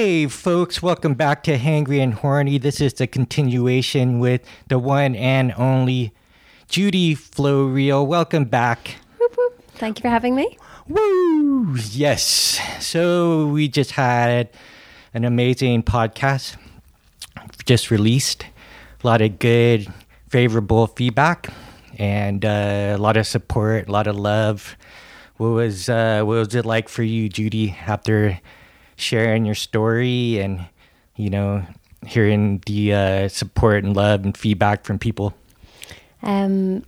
Hey, folks, welcome back to Hangry and Horny. This is the continuation with the one and only Judy Flowreel. Welcome back. Whoop, whoop. Thank you for having me. Woo! Yes. So, we just had an amazing podcast just released. A lot of good, favorable feedback, and uh, a lot of support, a lot of love. What was uh, what was it like for you, Judy, after sharing your story and you know hearing the uh, support and love and feedback from people? Um,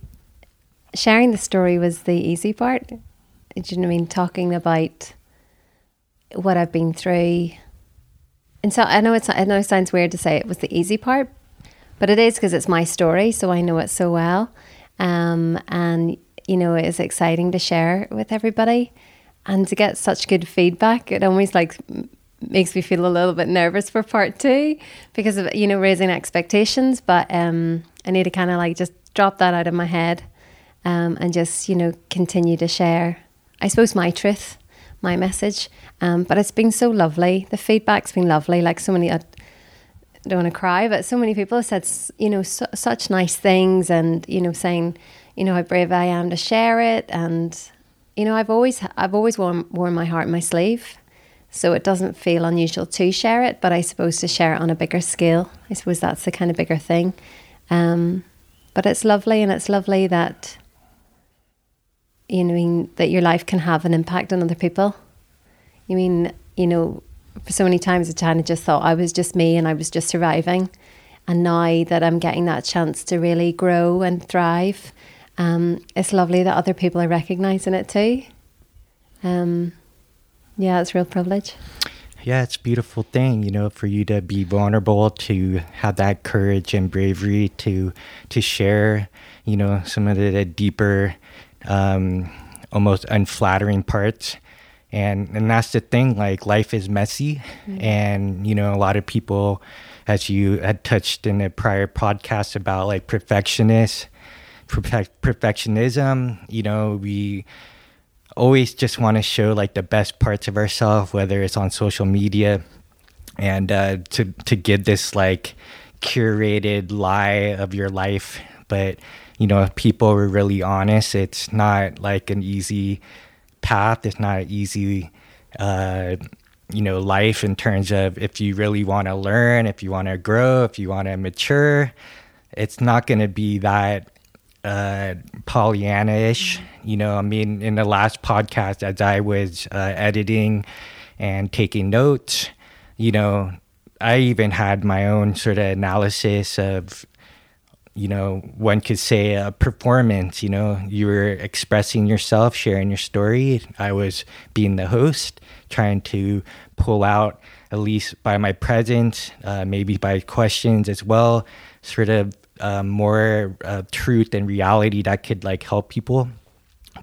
sharing the story was the easy part. Do you know what I mean? Talking about what I've been through. And so I know it's I know it sounds weird to say it was the easy part, but it is because it's my story, so I know it so well. Um, and you know, it is exciting to share with everybody and to get such good feedback. It almost like makes me feel a little bit nervous for part two because of you know raising expectations. But um, I need to kind of like just drop that out of my head um, and just you know continue to share. I suppose my truth, my message. Um, but it's been so lovely. The feedback's been lovely. Like so many. I don't want to cry, but so many people have said, you know, su- such nice things, and you know, saying, you know, how brave I am to share it, and you know, I've always I've always worn, worn my heart in my sleeve, so it doesn't feel unusual to share it. But I suppose to share it on a bigger scale, I suppose that's the kind of bigger thing. Um, but it's lovely, and it's lovely that you know mean, that your life can have an impact on other people. You mean you know, for so many times I kind of just thought I was just me and I was just surviving, and now that I'm getting that chance to really grow and thrive um, it's lovely that other people are recognizing it too. Um, yeah, it's a real privilege. Yeah, it's a beautiful thing, you know, for you to be vulnerable, to have that courage and bravery to to share, you know, some of the, the deeper, um, almost unflattering parts. And and that's the thing, like life is messy, mm-hmm. and you know, a lot of people, as you had touched in a prior podcast about like perfectionists perfect, perfectionism. You know, we always just want to show like the best parts of ourselves, whether it's on social media, and uh, to to give this like curated lie of your life. But you know, if people are really honest, it's not like an easy path. It's not an easy. Uh, you know, life in terms of if you really want to learn, if you want to grow, if you want to mature, it's not going to be that uh, Pollyanna-ish. You know, I mean, in the last podcast, as I was uh, editing and taking notes, you know, I even had my own sort of analysis of, you know, one could say a performance. You know, you were expressing yourself, sharing your story. I was being the host, trying to pull out, at least by my presence, uh, maybe by questions as well, sort of um, more uh, truth and reality that could like help people.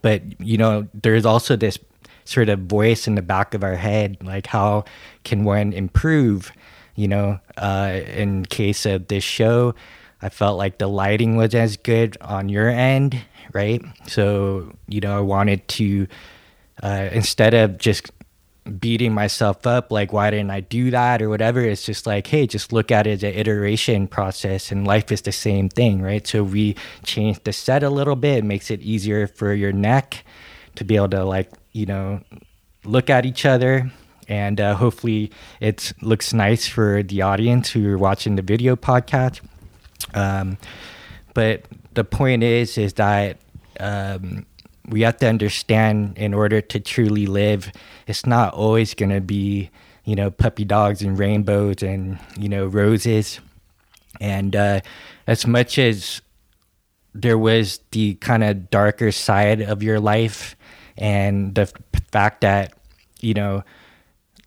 But you know, there's also this sort of voice in the back of our head, like how can one improve? You know, uh, in case of this show, I felt like the lighting was as good on your end, right? So you know, I wanted to uh, instead of just beating myself up like why didn't i do that? or whatever. It's just like hey just look at it as an iteration process and life is the same thing right? So we change the set a little bit. It makes it easier for your neck to be able to like you know look at each other. And uh, hopefully it looks nice for the audience who are watching the video podcast. Um, but the point is is that um, we have to understand in order to truly live, it's not always going to be, you know, puppy dogs and rainbows and, you know, roses. And uh, as much as there was the kind of darker side of your life and the fact that, you know,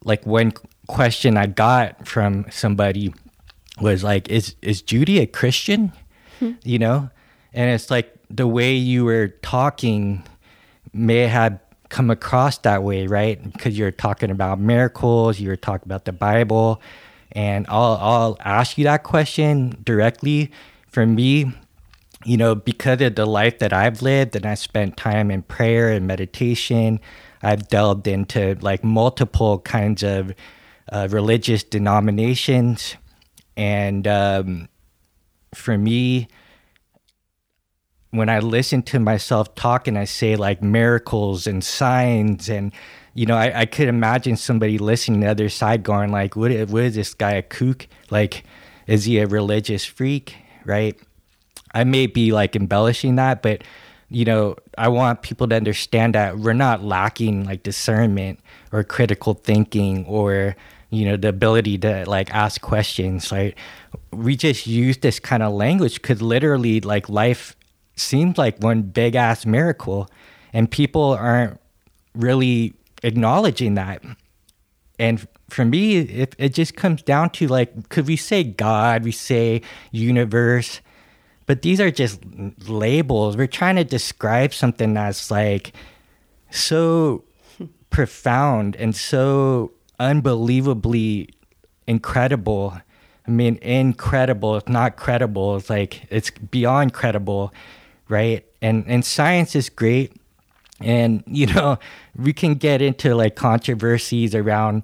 like one question I got from somebody was like, is, is Judy a Christian? Hmm. You know? And it's like the way you were talking may have come across that way, right? Because you're talking about miracles, you're talking about the Bible, and I'll I'll ask you that question directly. For me, you know, because of the life that I've lived and I spent time in prayer and meditation, I've delved into like multiple kinds of uh, religious denominations. And um, for me, when I listen to myself talk and I say like miracles and signs and you know, I, I could imagine somebody listening to the other side going like, what, is this guy a kook? Like, is he a religious freak? Right. I may be like embellishing that, but you know, I want people to understand that we're not lacking like discernment or critical thinking or, you know, the ability to like ask questions. Like we just use this kind of language because literally like life seems like one big ass miracle and people aren't really acknowledging that. And for me, it, it just comes down to like, could we say God, we say universe, but these are just labels. We're trying to describe something that's like so profound and so unbelievably incredible. I mean, incredible. It's not credible. It's like it's beyond credible, right? And and science is great, and you know we can get into like controversies around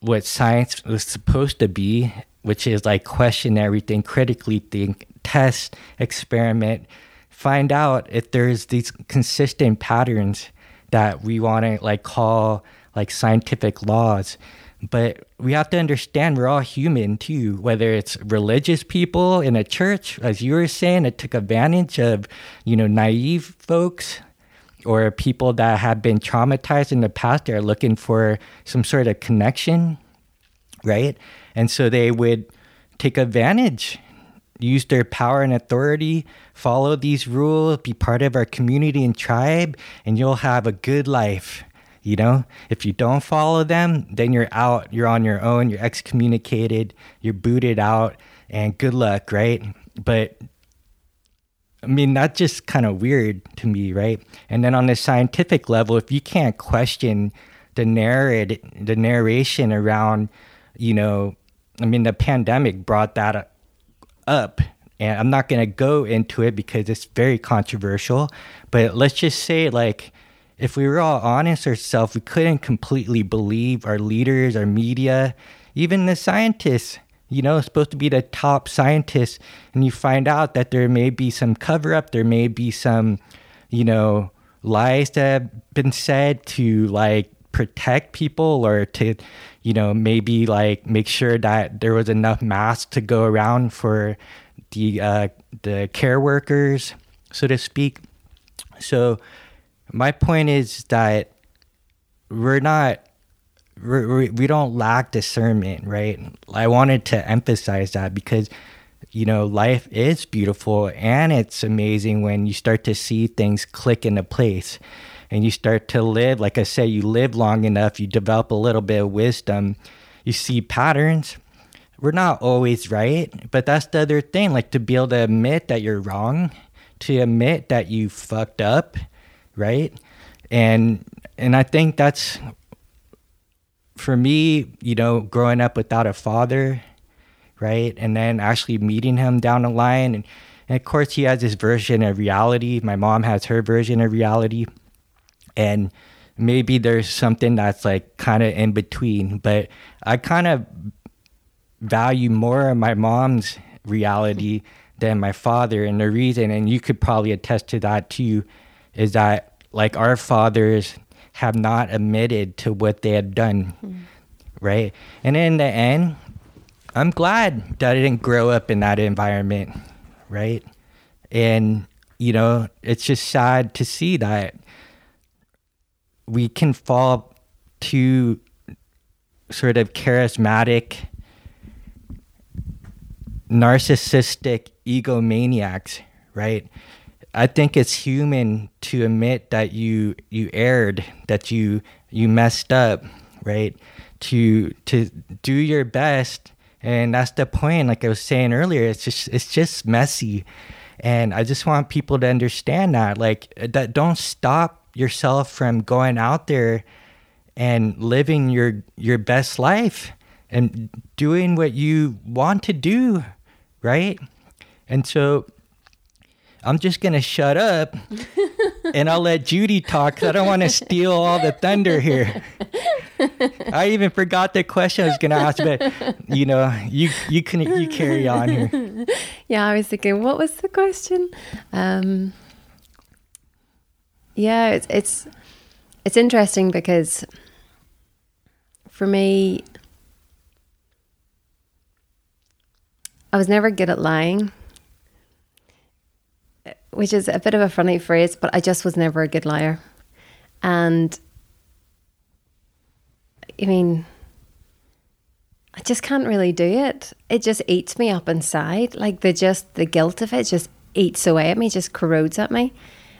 what science was supposed to be, which is like question everything, critically think, test, experiment, find out if there's these consistent patterns that we want to like call like scientific laws. But we have to understand we're all human too, whether it's religious people in a church, as you were saying, it took advantage of, you know, naive folks or people that have been traumatized in the past, they're looking for some sort of connection, right? And so they would take advantage use their power and authority, follow these rules, be part of our community and tribe, and you'll have a good life. You know, if you don't follow them, then you're out, you're on your own, you're excommunicated, you're booted out, and good luck, right? But I mean, that's just kind of weird to me, right? And then on the scientific level, if you can't question the narrative, the narration around, you know, I mean, the pandemic brought that up. And I'm not going to go into it because it's very controversial. But let's just say, like, if we were all honest ourselves, we couldn't completely believe our leaders, our media, even the scientists, you know, supposed to be the top scientists. And you find out that there may be some cover up, there may be some, you know, lies that have been said to like protect people or to you know, maybe like make sure that there was enough masks to go around for the uh, the care workers, so to speak. So my point is that we're not we're, we don't lack discernment, right? I wanted to emphasize that because you know life is beautiful and it's amazing when you start to see things click into place and you start to live, like I say, you live long enough, you develop a little bit of wisdom, you see patterns. We're not always right, but that's the other thing. Like to be able to admit that you're wrong, to admit that you fucked up, right? And and I think that's for me, you know, growing up without a father, right? And then actually meeting him down the line and, and of course he has his version of reality. My mom has her version of reality and maybe there's something that's like kind of in between but i kind of value more my mom's reality than my father and the reason and you could probably attest to that too is that like our fathers have not admitted to what they had done mm. right and in the end i'm glad that i didn't grow up in that environment right and you know it's just sad to see that we can fall to sort of charismatic, narcissistic egomaniacs, right? I think it's human to admit that you you erred, that you you messed up, right? To to do your best, and that's the point. Like I was saying earlier, it's just it's just messy, and I just want people to understand that, like that. Don't stop yourself from going out there and living your your best life and doing what you want to do, right? And so I'm just going to shut up and I'll let Judy talk I don't want to steal all the thunder here. I even forgot the question I was going to ask, but you know, you you can you carry on here. Yeah, I was thinking, what was the question? Um, yeah, it's it's it's interesting because for me, I was never good at lying, which is a bit of a funny phrase, but I just was never a good liar. And I mean, I just can't really do it. It just eats me up inside. Like the just the guilt of it just eats away at me, just corrodes at me.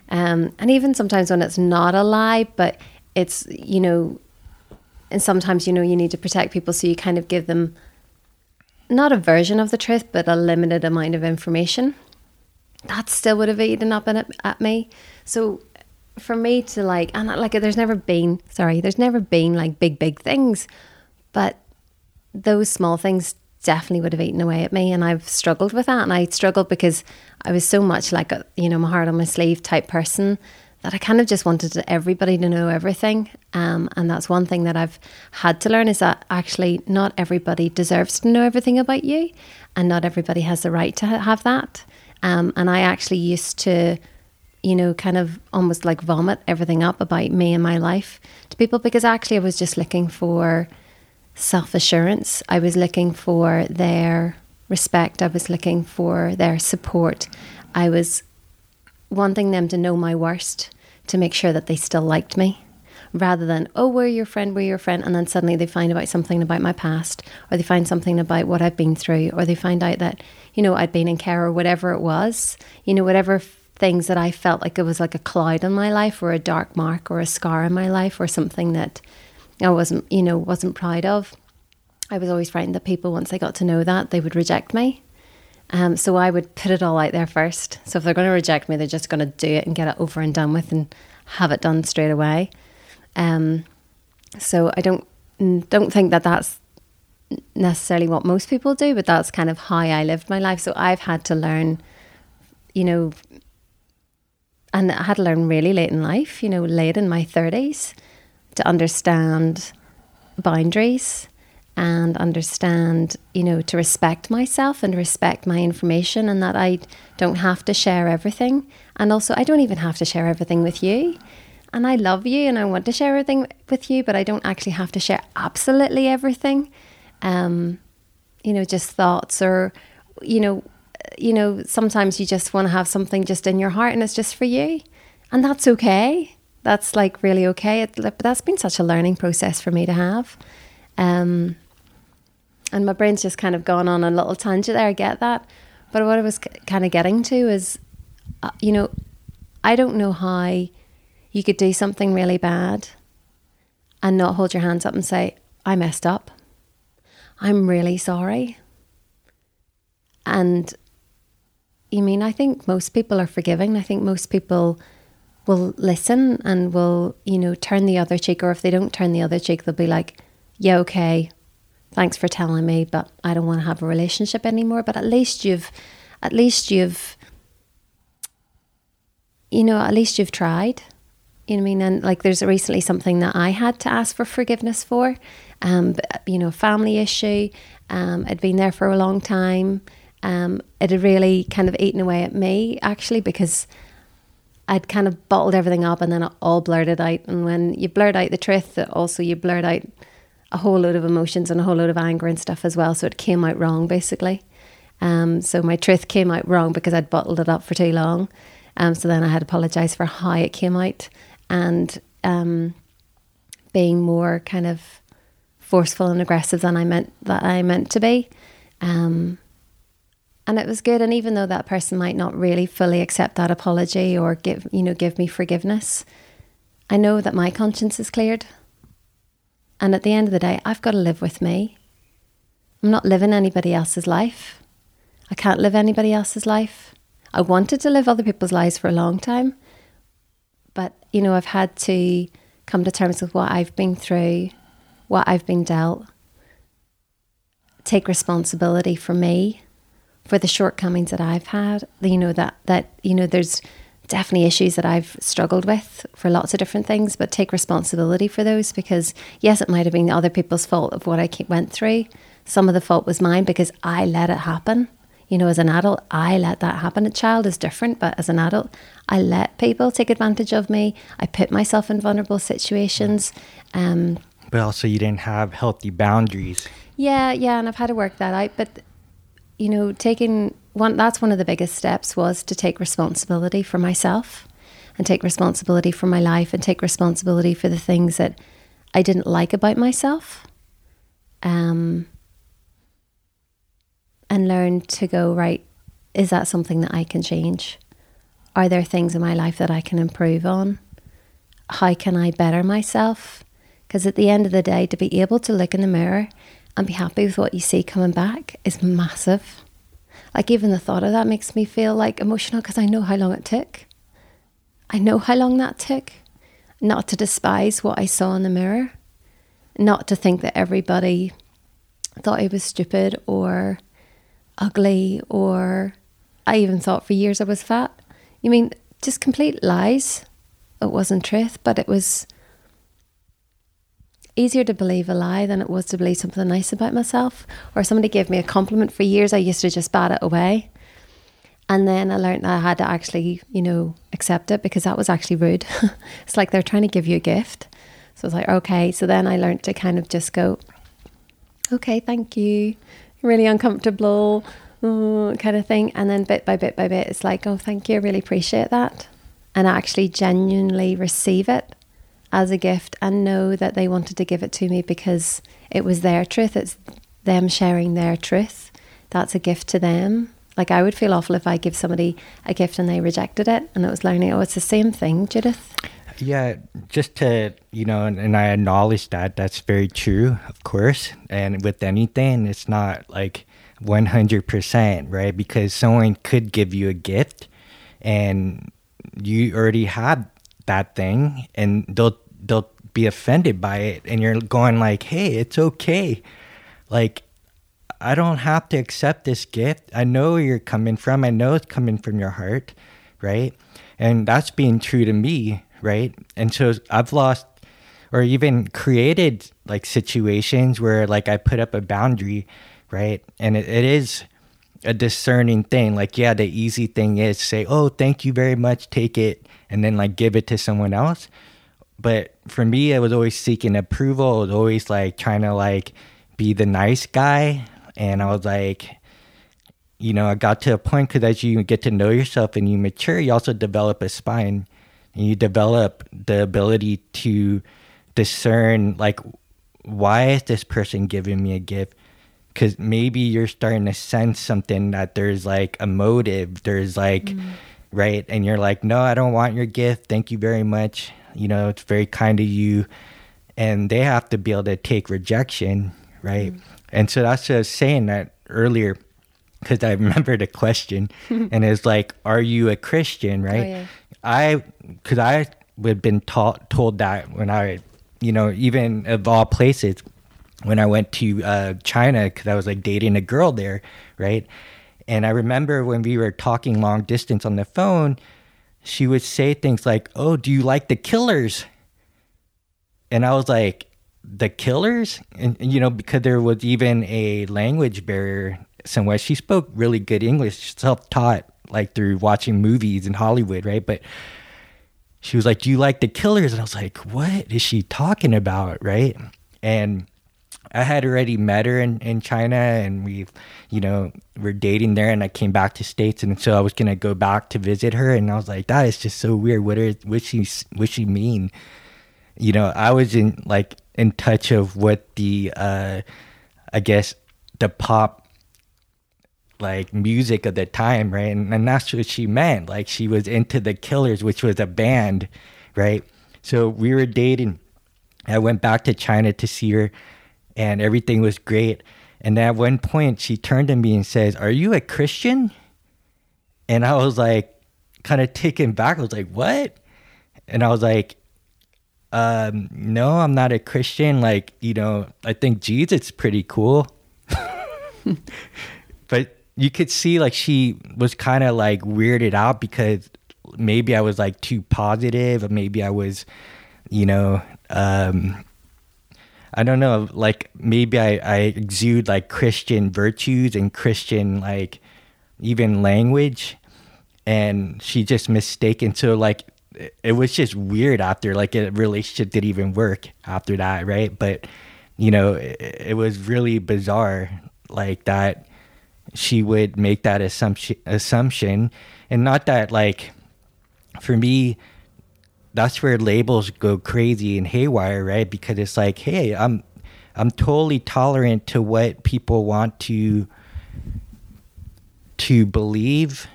Um, and even sometimes when it's not a lie, but it's you know, and sometimes you know you need to protect people, so you kind of give them not a version of the truth, but a limited amount of information. That still would have eaten up it at me. So for me to like, and like, there's never been, sorry, there's never been like big, big things, but those small things definitely would have eaten away at me. And I've struggled with that. And I struggled because I was so much like, a, you know, my heart on my sleeve type person that I kind of just wanted everybody to know everything. Um, and that's one thing that I've had to learn is that actually not everybody deserves to know everything about you, and not everybody has the right to have that. Um, and I actually used to, you know, kind of almost like vomit everything up about me and my life to people because actually I was just looking for self assurance. I was looking for their respect. I was looking for their support. I was wanting them to know my worst to make sure that they still liked me rather than, oh, we're your friend, we're your friend. And then suddenly they find out something about my past or they find something about what I've been through or they find out that, you know, I'd been in care or whatever it was, you know, whatever things that I felt like it was like a cloud in my life or a dark mark or a scar in my life or something that I wasn't, you know, wasn't proud of. I was always frightened that people, once they got to know that, they would reject me. Um, so I would put it all out there first. So if they're going to reject me, they're just going to do it and get it over and done with and have it done straight away. Um, so I don't don't think that that's necessarily what most people do, but that's kind of how I lived my life. So I've had to learn, you know, and I had to learn really late in life, you know, late in my 30s to understand boundaries and understand, you know, to respect myself and respect my information and that I don't have to share everything. And also, I don't even have to share everything with you. And I love you and I want to share everything with you, but I don't actually have to share absolutely everything. Um, you know, just thoughts or, you know, you know, sometimes you just want to have something just in your heart and it's just for you. And that's okay. That's like really okay. It, but that's been such a learning process for me to have. Um, and my brain's just kind of gone on a little tangent there. I get that, but what I was kind of getting to is, uh, you know, I don't know how you could do something really bad and not hold your hands up and say, "I messed up. I'm really sorry." And you mean I think most people are forgiving. I think most people will listen and will, you know, turn the other cheek, or if they don't turn the other cheek, they'll be like, "Yeah, okay." thanks for telling me, but I don't want to have a relationship anymore. But at least you've, at least you've, you know, at least you've tried. You know what I mean? And like, there's recently something that I had to ask for forgiveness for. Um, you know, family issue. Um, I'd been there for a long time. Um, it had really kind of eaten away at me actually because I'd kind of bottled everything up and then it all blurted out. And when you blurt out the truth, also you blurt out a whole load of emotions and a whole load of anger and stuff as well. So it came out wrong basically. Um, so my truth came out wrong because I'd bottled it up for too long. Um, so then I had to apologize for how it came out and um, being more kind of forceful and aggressive than I meant that I meant to be. Um, and it was good. And even though that person might not really fully accept that apology or give you know give me forgiveness, I know that my conscience is cleared. And at the end of the day, I've got to live with me. I'm not living anybody else's life. I can't live anybody else's life. I wanted to live other people's lives for a long time. But, you know, I've had to come to terms with what I've been through, what I've been dealt, take responsibility for me, for the shortcomings that I've had. You know, that, that, you know, there's definitely issues that I've struggled with for lots of different things, but take responsibility for those because, yes, it might have been other people's fault of what I went through. Some of the fault was mine because I let it happen. You know, as an adult, I let that happen. A child is different, but as an adult, I let people take advantage of me. I put myself in vulnerable situations. Um, but also, you didn't have healthy boundaries. Yeah, yeah, and I've had to work that out. But you know, taking one that's one of the biggest steps was to take responsibility for myself and take responsibility for my life and take responsibility for the things that I didn't like about myself. Um, and learn to go, right, is that something that I can change? Are there things in my life that I can improve on? How can I better myself? Because at the end of the day, to be able to look in the mirror and be happy with what you see coming back is massive. Like, even the thought of that makes me feel like emotional because I know how long it took. I know how long that took. Not to despise what I saw in the mirror, not to think that everybody thought I was stupid or ugly, or I even thought for years I was fat. You mean just complete lies? It wasn't truth, but it was easier to believe a lie than it was to believe something nice about myself. Or somebody gave me a compliment for years, I used to just bat it away. And then I learned that I had to actually, you know, accept it because that was actually rude. it's like they're trying to give you a gift. So I was like, okay. So then I learned to kind of just go, okay, thank you. Really uncomfortable, uh, kind of thing. And then bit by bit by bit, it's like, oh, thank you. I really appreciate that. And I actually genuinely receive it as a gift and know that they wanted to give it to me because it was their truth. It's them sharing their truth. That's a gift to them. Like I would feel awful if I give somebody a gift and they rejected it and it was learning, oh, it's the same thing, Judith. Yeah, just to, you know, and, and I acknowledge that that's very true, of course. And with anything, it's not like 100%, right? Because someone could give you a gift and you already had that thing and they'll they'll be offended by it and you're going like hey it's okay. Like i don't have to accept this gift. I know where you're coming from. I know it's coming from your heart right? And that's being true to me right and so i've lost or even created like situations where like i put up a boundary right and it, it is a discerning thing like yeah the easy thing is say oh thank you very much take it and then like give it to someone else. But for me, I was always seeking approval. I was always like trying to like be the nice guy. And I was like, you know, I got to a point because as you get to know yourself and you mature, you also develop a spine and you develop the ability to discern like, why is this person giving me a gift? Because maybe you're starting to sense something that there's like a motive, there's like, mm right? And you're like, no, I don't want your gift. Thank you very much. You know, it's very kind of you. And they have to be able to take rejection, right? Mm. And so that's just saying that earlier because I remember the question and it's like, are you a Christian, right? Oh, yeah. I, because I had been taught, told that when I, you know, even of all places, when I went to uh, China, because I was like dating a girl there, right? And I remember when we were talking long distance on the phone, she would say things like, Oh, do you like the killers? And I was like, The killers? And, and you know, because there was even a language barrier somewhere. She spoke really good English, self taught, like through watching movies in Hollywood, right? But she was like, Do you like the killers? And I was like, What is she talking about? Right. And I had already met her in, in China and we, you know, we're dating there and I came back to States and so I was gonna go back to visit her and I was like, that is just so weird. What is what she what she mean? You know, I was in like in touch of what the uh I guess the pop like music of the time, right? And, and that's what she meant. Like she was into the Killers, which was a band, right? So we were dating. I went back to China to see her and everything was great. And at one point, she turned to me and says, Are you a Christian? And I was like, kind of taken back. I was like, What? And I was like, um, No, I'm not a Christian. Like, you know, I think Jesus is pretty cool. but you could see like she was kind of like weirded out because maybe I was like too positive, or maybe I was, you know, um, I don't know, like maybe I, I exude like Christian virtues and Christian like even language, and she just mistaken. So like it was just weird after like a relationship didn't even work after that, right? But you know, it, it was really bizarre, like that she would make that assumption assumption. And not that like for me that's where labels go crazy and haywire right? Because it's like hey i'm i'm totally tolerant to what people want to to believe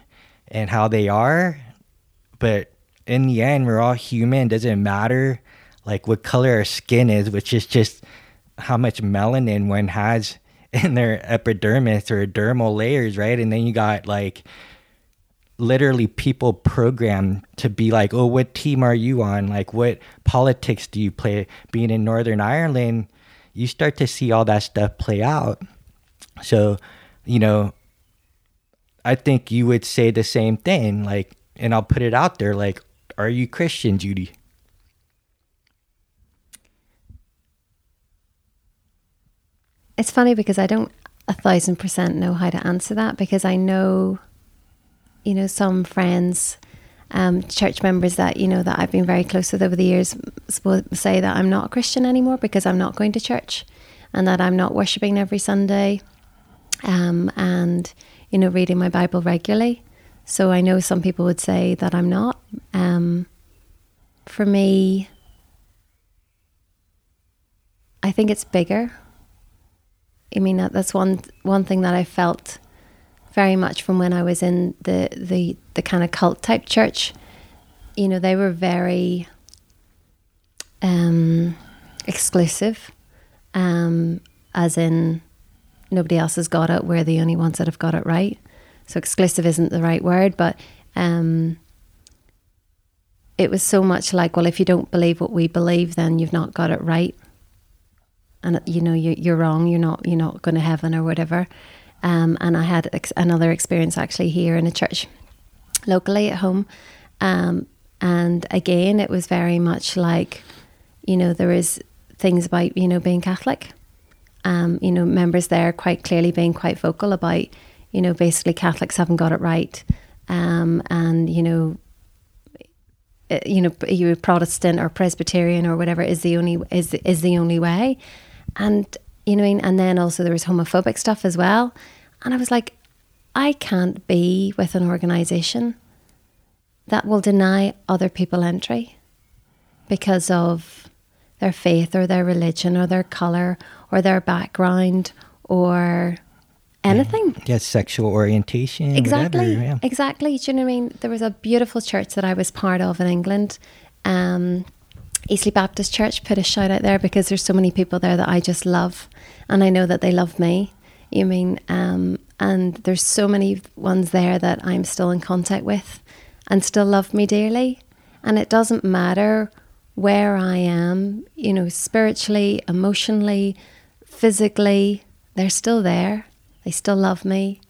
and how they are. But in the end we're all human. Doesn't matter like what color our skin is which is just how much melanin one has in their epidermis or dermal layers, right? And then you got like literally people programmed to be like, oh, what team are you on? Like, what politics do you play? Being in Northern Ireland, you start to see all that stuff play out. So, you know, I think you would say the same thing. Like, and I'll put it out there like, are you Christian, Judy? It's funny because I don't a thousand percent know how to answer that because I know, you know, some friends, um, church members that you know that I've been very close with over the years say that I'm not a Christian anymore because I'm not going to church, and that I'm not worshiping every Sunday, um, and you know reading my Bible regularly. So I know some people would say that I'm not. Um, for me, I think it's bigger I mean, that's one one thing that I felt very much from when I was in the the the kind of cult type church. You know, they were very um, exclusive, um, as in nobody else has got it. We're the only ones that have got it right. So exclusive isn't the right word, but um, it was so much like, well, if you don't believe what we believe, then you've not got it right and you know you, you're wrong you're not you're not going to heaven or whatever. Um, and I had ex- another experience actually here in a church locally at home. Um, and again it was very much like you know there is things about you know being Catholic. Um, you know members there quite clearly being quite vocal about you know basically Catholics haven't got it right. Um, and you know eh, you know you Protestant or Presbyterian or whatever is the only is is the only way and you know, and then also there was homophobic stuff as well. And I was like, I can't be with an organization that will deny other people entry because of their faith or their religion or their color or their background or anything. Yeah, sexual orientation. Exactly. Whatever, yeah. Exactly. Do you know what I mean? There was a beautiful church that I was part of in England. Um, Eastleigh Baptist Church, put a shout out there because there's so many people there that I just love, and I know that they love me. You mean, um, and there's so many ones there that I'm still in contact with, and still love me dearly. And it doesn't matter where I am, you know, spiritually, emotionally, physically, they're still there. They still love me.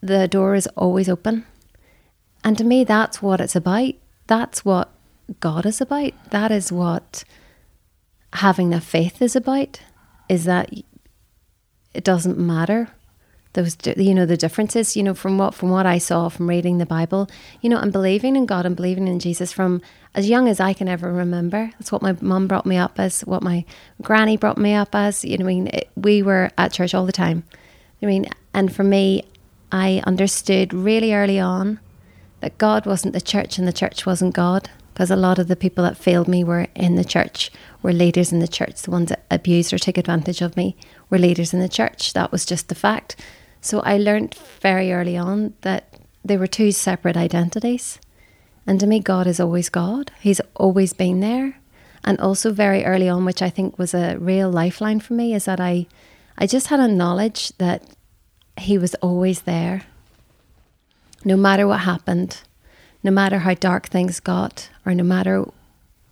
The door is always open. And to me, that's what it's about. That's what God is about. That is what having the faith is about. Is that it doesn't matter those you know the differences you know from what from what I saw from reading the Bible you know and believing in God and believing in Jesus from as young as I can ever remember that's what my mum brought me up as what my granny brought me up as you know I mean it, we were at church all the time I mean and for me I understood really early on that God wasn't the church and the church wasn't God because a lot of the people that failed me were in the church, were leaders in the church. The ones that abused or took advantage of me were leaders in the church. That was just the fact. So I learned very early on that there were two separate identities. And to me, God is always God. He's always been there. And also very early on, which I think was a real lifeline for me, is that I, I just had a knowledge that He was always there. No matter what happened, no matter how dark things got, or no matter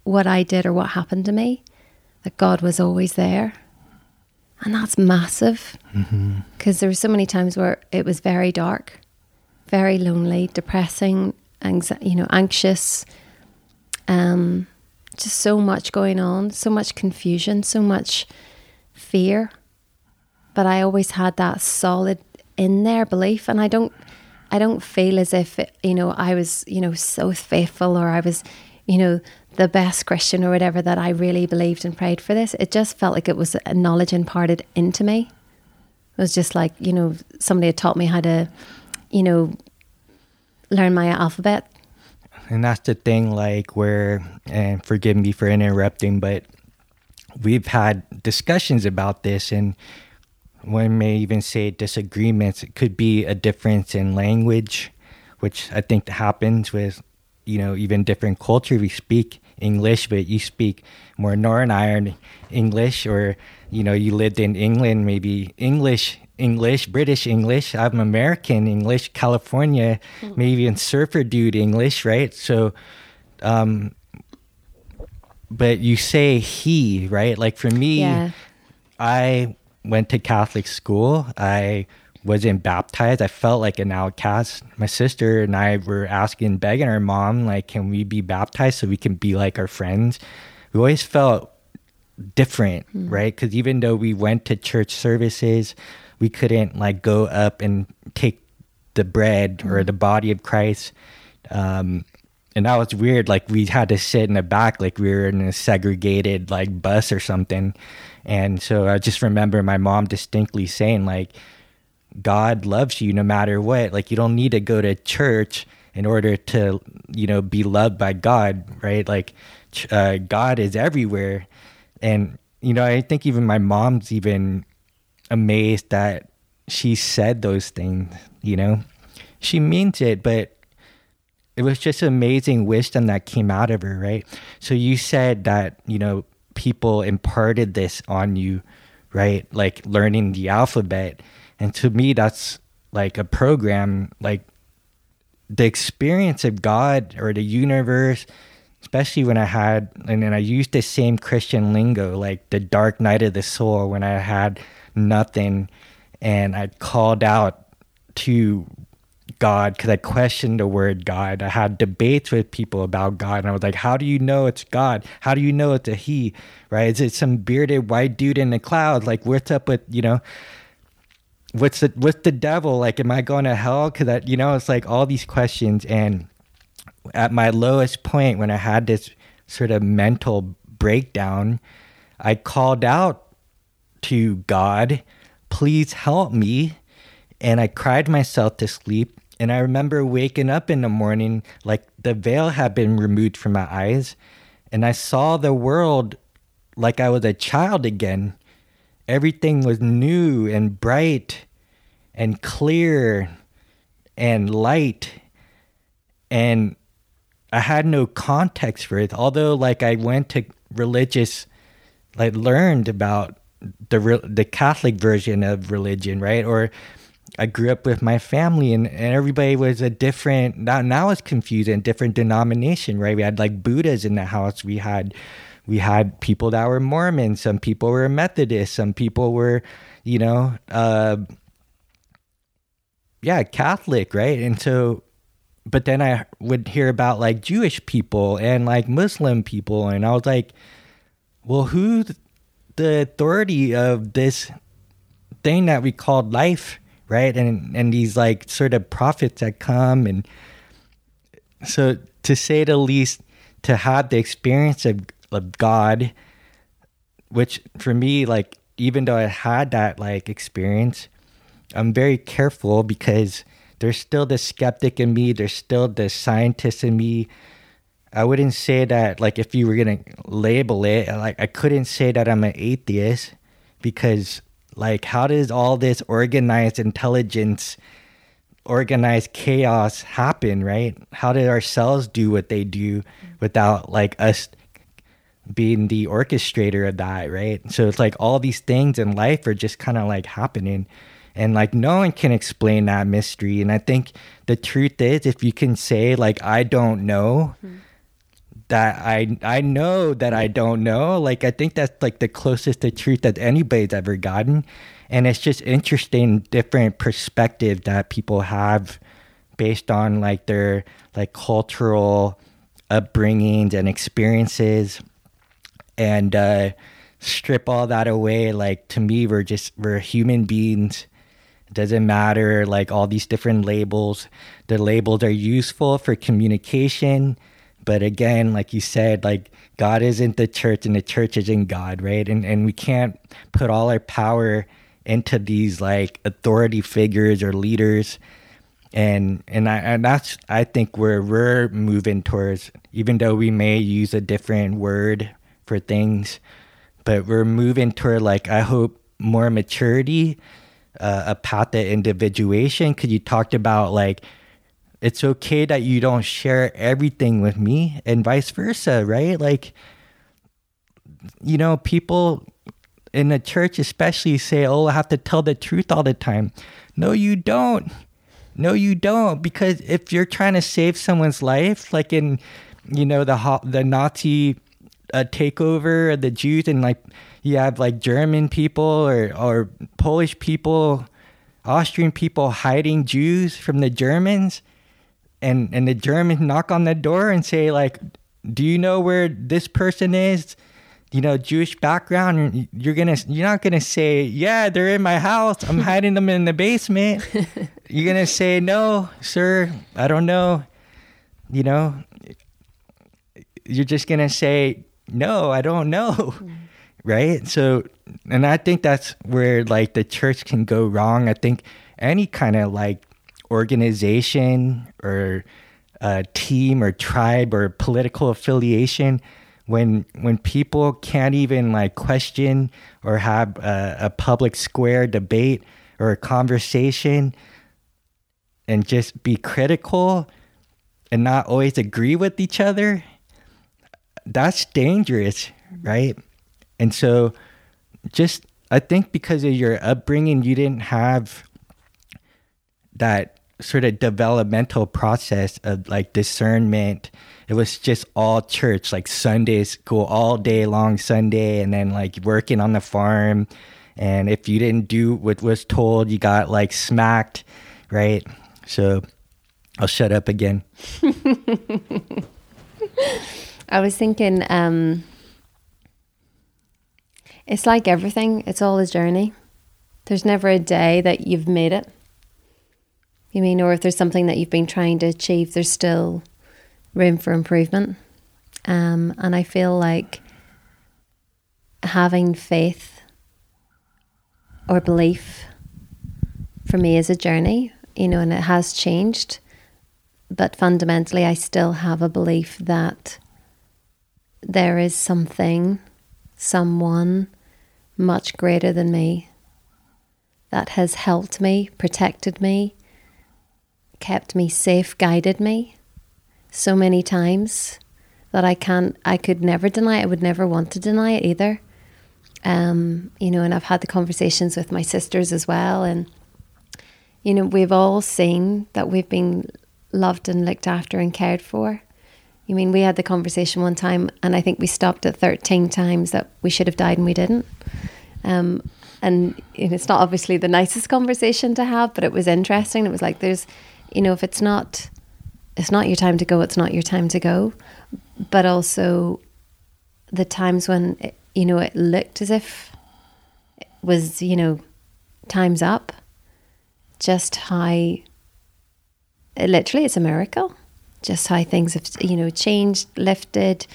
what I did or what happened to me, that God was always there. And that's massive because mm-hmm. there were so many times where it was very dark, very lonely, depressing, anxi- you know, anxious. Um, just so much going on, so much confusion, so much fear. But I always had that solid in there belief, and I don't, I don't feel as if you know I was you know so faithful or I was, you know, the best Christian or whatever that I really believed and prayed for this. It just felt like it was a knowledge imparted into me. It was just like you know somebody had taught me how to, you know, learn my alphabet and that's the thing like where and forgive me for interrupting but we've had discussions about this and one may even say disagreements it could be a difference in language which i think happens with you know even different culture we speak english but you speak more northern iron english or you know you lived in england maybe english English, British English. I'm American English, California, mm-hmm. maybe in surfer dude English, right? So, um, but you say he, right? Like for me, yeah. I went to Catholic school. I wasn't baptized. I felt like an outcast. My sister and I were asking, begging our mom, like, can we be baptized so we can be like our friends? We always felt different, mm. right? Because even though we went to church services, we couldn't like go up and take the bread mm-hmm. or the body of Christ. Um, and that was weird. Like we had to sit in the back, like we were in a segregated like bus or something. And so I just remember my mom distinctly saying like, God loves you no matter what. Like you don't need to go to church in order to, you know, be loved by God, right? Like uh, God is everywhere. And, you know, I think even my mom's even amazed that she said those things, you know? She means it, but it was just amazing wisdom that came out of her, right? So you said that, you know, people imparted this on you, right? Like learning the alphabet. And to me, that's like a program, like the experience of God or the universe, especially when I had, and then I used the same Christian lingo, like the dark night of the soul, when I had nothing. And I called out to God because I questioned the word God. I had debates with people about God, and I was like, "How do you know it's God? How do you know it's a He? Right? Is it some bearded white dude in the clouds? Like, what's up with you know? What's the what's the devil? Like, am I going to hell? Because that you know, it's like all these questions. And at my lowest point, when I had this sort of mental breakdown, I called out to God, please help me. And I cried myself to sleep. And I remember waking up in the morning like the veil had been removed from my eyes. And I saw the world like I was a child again. Everything was new and bright and clear and light. And I had no context for it. Although, like, I went to religious, like, learned about the the Catholic version of religion, right? Or I grew up with my family and, and everybody was a different now now it's confusing, different denomination, right? We had like Buddhas in the house. We had we had people that were Mormon, some people were Methodist, some people were, you know, uh, yeah, Catholic, right? And so but then I would hear about like Jewish people and like Muslim people and I was like, well, who the authority of this thing that we called life, right? And and these like sort of prophets that come and so to say the least, to have the experience of, of God, which for me, like even though I had that like experience, I'm very careful because there's still the skeptic in me, there's still the scientist in me, I wouldn't say that like if you were gonna label it, like I couldn't say that I'm an atheist because like how does all this organized intelligence, organized chaos happen, right? How did our cells do what they do without like us being the orchestrator of that, right? So it's like all these things in life are just kind of like happening. And like no one can explain that mystery. And I think the truth is if you can say like I don't know, mm-hmm that I I know that I don't know. Like I think that's like the closest to truth that anybody's ever gotten. And it's just interesting different perspective that people have based on like their like cultural upbringings and experiences and uh, strip all that away like to me we're just we're human beings it doesn't matter like all these different labels the labels are useful for communication but again like you said like god isn't the church and the church isn't god right? And and we can't put all our power into these like authority figures or leaders. And and I and that's I think where we're moving towards even though we may use a different word for things but we're moving toward like I hope more maturity uh, a path to individuation. Because you talked about like it's okay that you don't share everything with me and vice versa right? Like you know people in the church especially say oh i have to tell the truth all the time. No you don't. No you don't because if you're trying to save someone's life like in you know the the nazi uh, takeover of the jews and like you have like german people or or polish people austrian people hiding jews from the germans and and the germans knock on the door and say like do you know where this person is? You know jewish background you're gonna you're not gonna say yeah they're in my house. I'm hiding them in the basement. You're gonna say no sir i don't know. You know you're just gonna say no i don't know. Hmm. Right? So and i think that's where like the church can go wrong. I think any kind of like organization or uh, team or tribe or political affiliation when when people can't even like question or have a, a public square debate or a conversation and just be critical and not always agree with each other that's dangerous right? And so just i think because of your upbringing you didn't have that sort of developmental process of like discernment. It was just all church, like Sunday school all day long Sunday, and then like working on the farm. And if you didn't do what was told, you got like smacked, right? So I'll shut up again. I was thinking, um, it's like everything, it's all a journey. There's never a day that you've made it you mean, or if there's something that you've been trying to achieve, there's still room for improvement. Um, and I feel like having faith or belief for me is a journey, you know, and it has changed. But fundamentally, I still have a belief that there is something, someone much greater than me that has helped me, protected me, kept me safe, guided me so many times that I can't, I could never deny it. I would never want to deny it either. Um, you know, and I've had the conversations with my sisters as well. And, you know, we've all seen that we've been loved and looked after and cared for. You mean we had the conversation one time, and I think we stopped at 13 times that we should have died and we didn't. Um, and it's not obviously the nicest conversation to have, but it was interesting. It was like there's you know, if it's not it's not your time to go, it's not your time to go. But also the times when it, you know it looked as if it was, you know, time's up. Just how literally it's a miracle. Just how things have you know changed, lifted,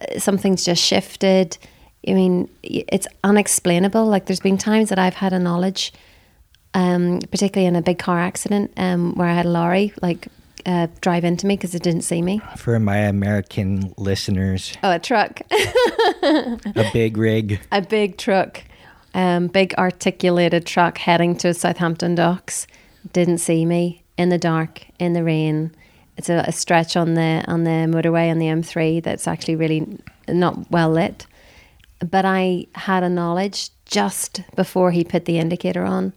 uh, something's just shifted. I mean, it's unexplainable. Like there's been times that I've had a knowledge um, particularly in a big car accident um, where I had a lorry like uh, drive into me because it didn't see me. For my American listeners, oh, a truck, a big rig, a big truck, um, big articulated truck heading to Southampton docks. Didn't see me in the dark, in the rain. It's a, a stretch on the on the motorway on the M3 that's actually really not well lit. But I had a knowledge just before he put the indicator on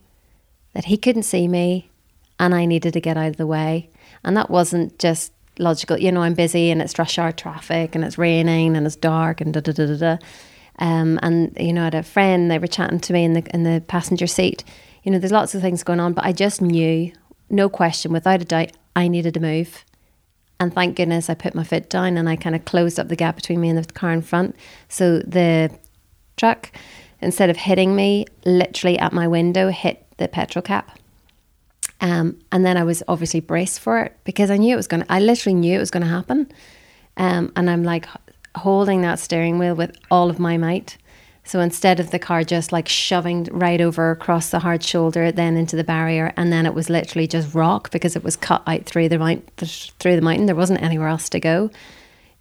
that he couldn't see me and I needed to get out of the way. And that wasn't just logical, you know, I'm busy and it's rush hour traffic and it's raining and it's dark and da da da da da. Um, and you know, I had a friend, they were chatting to me in the in the passenger seat. You know, there's lots of things going on, but I just knew, no question, without a doubt, I needed to move. And thank goodness I put my foot down and I kind of closed up the gap between me and the car in front. So the truck, instead of hitting me, literally at my window, hit the petrol cap. Um, and then I was obviously braced for it because I knew it was going to, I literally knew it was going to happen. Um, and I'm like holding that steering wheel with all of my might. So instead of the car just like shoving right over across the hard shoulder, then into the barrier, and then it was literally just rock because it was cut out through the mount, through the mountain. There wasn't anywhere else to go.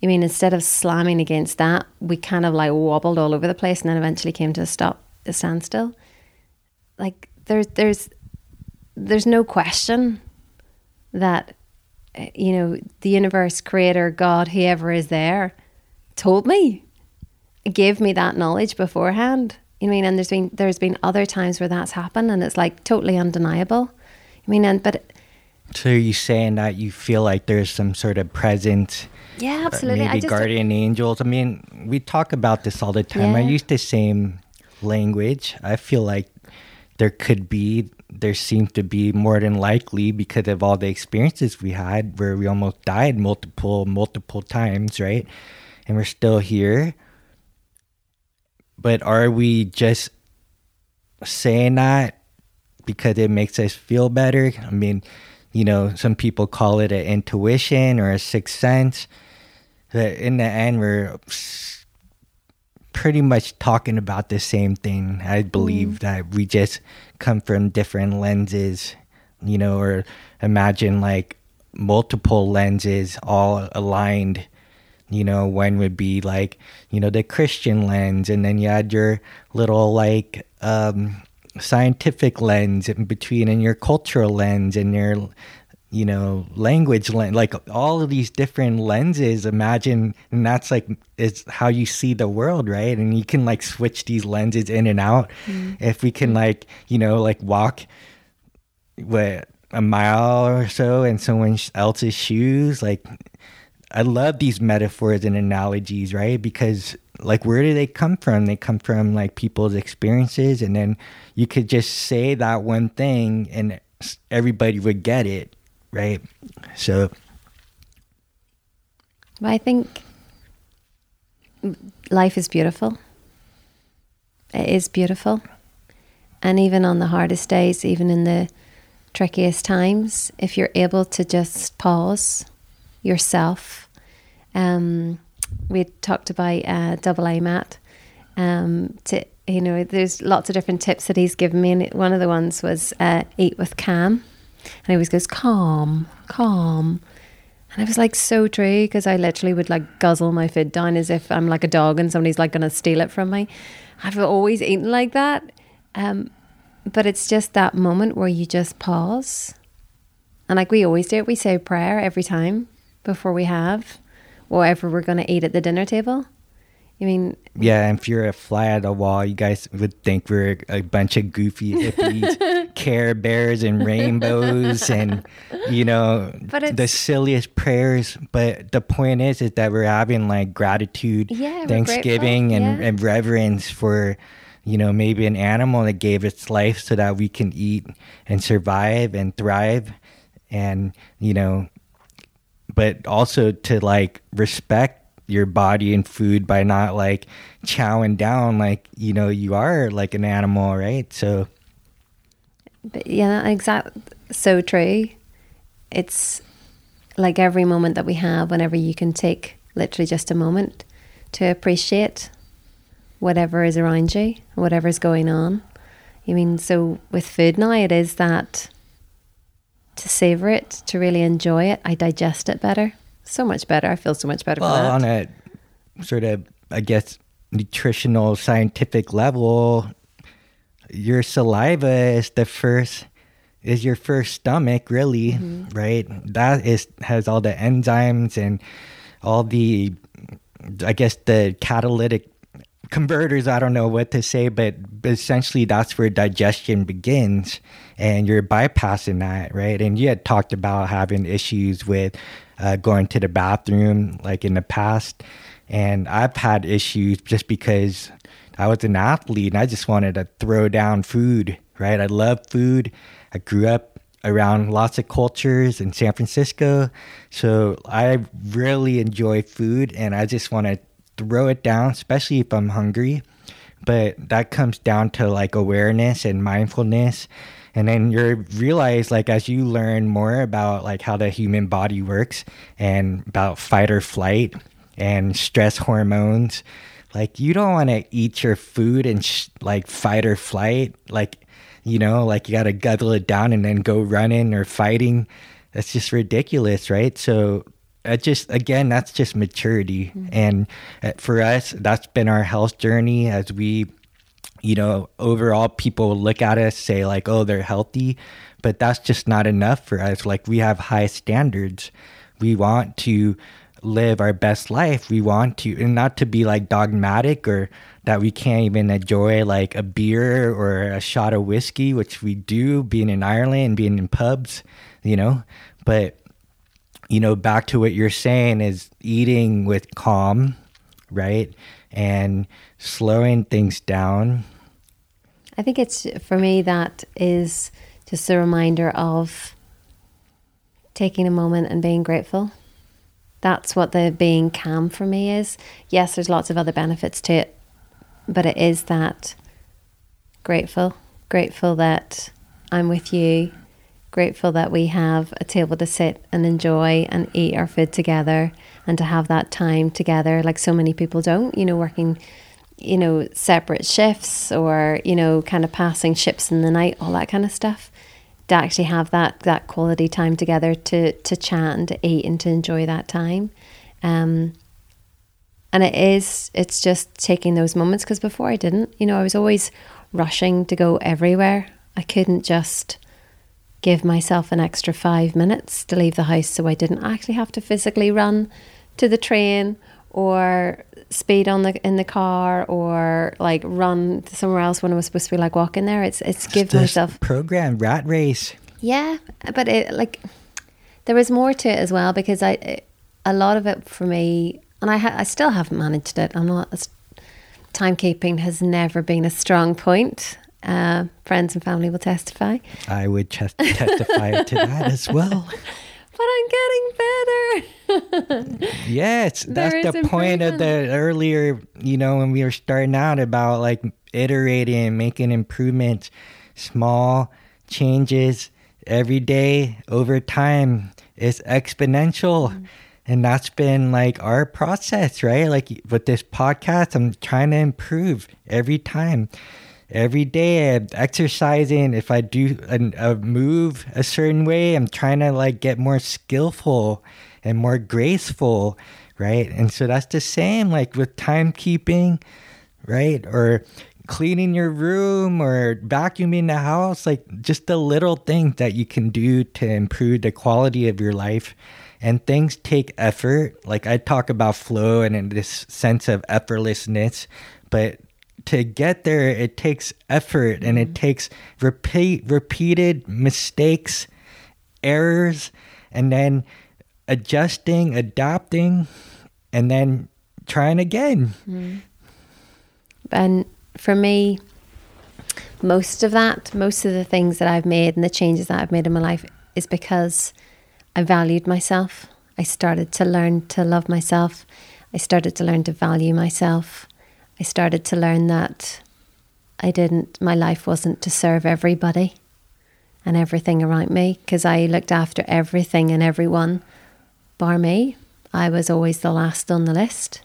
I mean, instead of slamming against that, we kind of like wobbled all over the place, and then eventually came to a stop, a standstill. Like there's there's there's no question that you know the universe, creator, God, whoever is there, told me gave me that knowledge beforehand. You know I mean? And there's been there's been other times where that's happened and it's like totally undeniable. I mean, and but so are you saying that you feel like there's some sort of presence? Yeah, absolutely. Maybe guardian angels. I mean, we talk about this all the time. Yeah. I use the same language. I feel like there could be, there seems to be more than likely because of all the experiences we had where we almost died multiple, multiple times, right? And we're still here but are we just saying that because it makes us feel better? I mean, you know, some people call it an intuition or a sixth sense. But in the end, we're pretty much talking about the same thing. I believe mm. that we just come from different lenses, you know, or imagine like multiple lenses all aligned you know one would be like you know the christian lens and then you had your little like um scientific lens in between and your cultural lens and your you know language lens like all of these different lenses imagine and that's like it's how you see the world right and you can like switch these lenses in and out mm. if we can like you know like walk what a mile or so in someone else's shoes like I love these metaphors and analogies, right? Because like where do they come from? They come from like people's experiences and then you could just say that one thing and everybody would get it, right? So I think life is beautiful. It is beautiful. And even on the hardest days, even in the trickiest times, if you're able to just pause yourself um, we talked about uh, double A mat. Um, to you know, there's lots of different tips that he's given me, and one of the ones was uh, eat with calm, and he always goes calm, calm. And it was like so true because I literally would like guzzle my food down as if I'm like a dog and somebody's like going to steal it from me. I've always eaten like that. Um, but it's just that moment where you just pause. And like we always do it, we say prayer every time before we have whatever we're going to eat at the dinner table. I mean, yeah, if you're a fly at the wall, you guys would think we're a bunch of goofy hippies, care bears and rainbows, and you know the silliest prayers. But the point is, is that we're having like gratitude, yeah, Thanksgiving, and, yeah. and reverence for you know maybe an animal that gave its life so that we can eat and survive and thrive, and you know but also to like respect your body and food by not like chowing down like you know you are like an animal right? So but yeah exactly so true. It's like every moment that we have whenever you can take literally just a moment to appreciate whatever is around you whatever is going on. You mean so with food now it is that to savor it, to really enjoy it. I digest it better, so much better. I feel so much better. Well, on a sort of, I guess, nutritional scientific level, your saliva is the first is your first stomach really mm-hmm. right that is has all the enzymes and all the i guess the catalytic converters i don't know what to say but essentially that's where digestion begins and you're bypassing that, right? And you had talked about having issues with uh, going to the bathroom, like in the past. And I've had issues just because I was an athlete and I just wanted to throw down food, right? I love food. I grew up around lots of cultures in San Francisco. So I really enjoy food and I just want to throw it down, especially if I'm hungry. But that comes down to like awareness and mindfulness. And then you realize like as you learn more about like how the human body works and about fight or flight and stress hormones, like you don't want to eat your food and sh- like fight or flight. Like, you know, like you got to guzzle it down and then go running or fighting. That's just ridiculous, right? So it just again that's just maturity mm-hmm. and uh, for us that's been our health journey as we you know overall people look at us say like oh they're healthy but that's just not enough for us like we have high standards we want to live our best life we want to and not to be like dogmatic or that we can't even enjoy like a beer or a shot of whiskey which we do being in ireland and being in pubs you know but you know, back to what you're saying is eating with calm, right? And slowing things down. I think it's for me that is just a reminder of taking a moment and being grateful. That's what the being calm for me is. Yes, there's lots of other benefits to it, but it is that grateful, grateful that I'm with you, grateful that we have a table to sit and enjoy and eat our food together and to have that time together like so many people don't, you know, working you know, separate shifts or, you know, kind of passing ships in the night, all that kind of stuff. To actually have that that quality time together to to chat and to eat and to enjoy that time. Um and it is it's just taking those moments because before I didn't, you know, I was always rushing to go everywhere. I couldn't just give myself an extra five minutes to leave the house so I didn't actually have to physically run to the train or speed on the in the car or like run somewhere else when I was supposed to be like walking there. It's it's give myself program rat race. Yeah, but it like there was more to it as well because I it, a lot of it for me and I ha- I still haven't managed it. I'm not timekeeping has never been a strong point uh, friends and family will testify. I would ch- testify to that as well. But I'm getting better. yes, that's the point of the earlier, you know, when we were starting out about like iterating, making improvements, small changes every day over time is exponential. Mm. And that's been like our process, right? Like with this podcast, I'm trying to improve every time every day I'm exercising. If i do a, a, move a certain way i'm trying to like get more skillful and more graceful right? And so that's the same like with timekeeping right? Or cleaning your room or vacuuming the house like just the little things that you can do to improve the quality of your life. And things take effort. Like i talk about flow and this sense of effortlessness but to get there, it takes effort and it mm-hmm. takes repeat repeated mistakes, errors, and then adjusting, adapting, and then trying again. Mm. And for me, most of that, most of the things that I've made and the changes that I've made in my life is because I valued myself. I started to learn to love myself. I started to learn to value myself. I started to learn that I didn't, my life wasn't to serve everybody and everything around me because I looked after everything and everyone bar me. I was always the last on the list,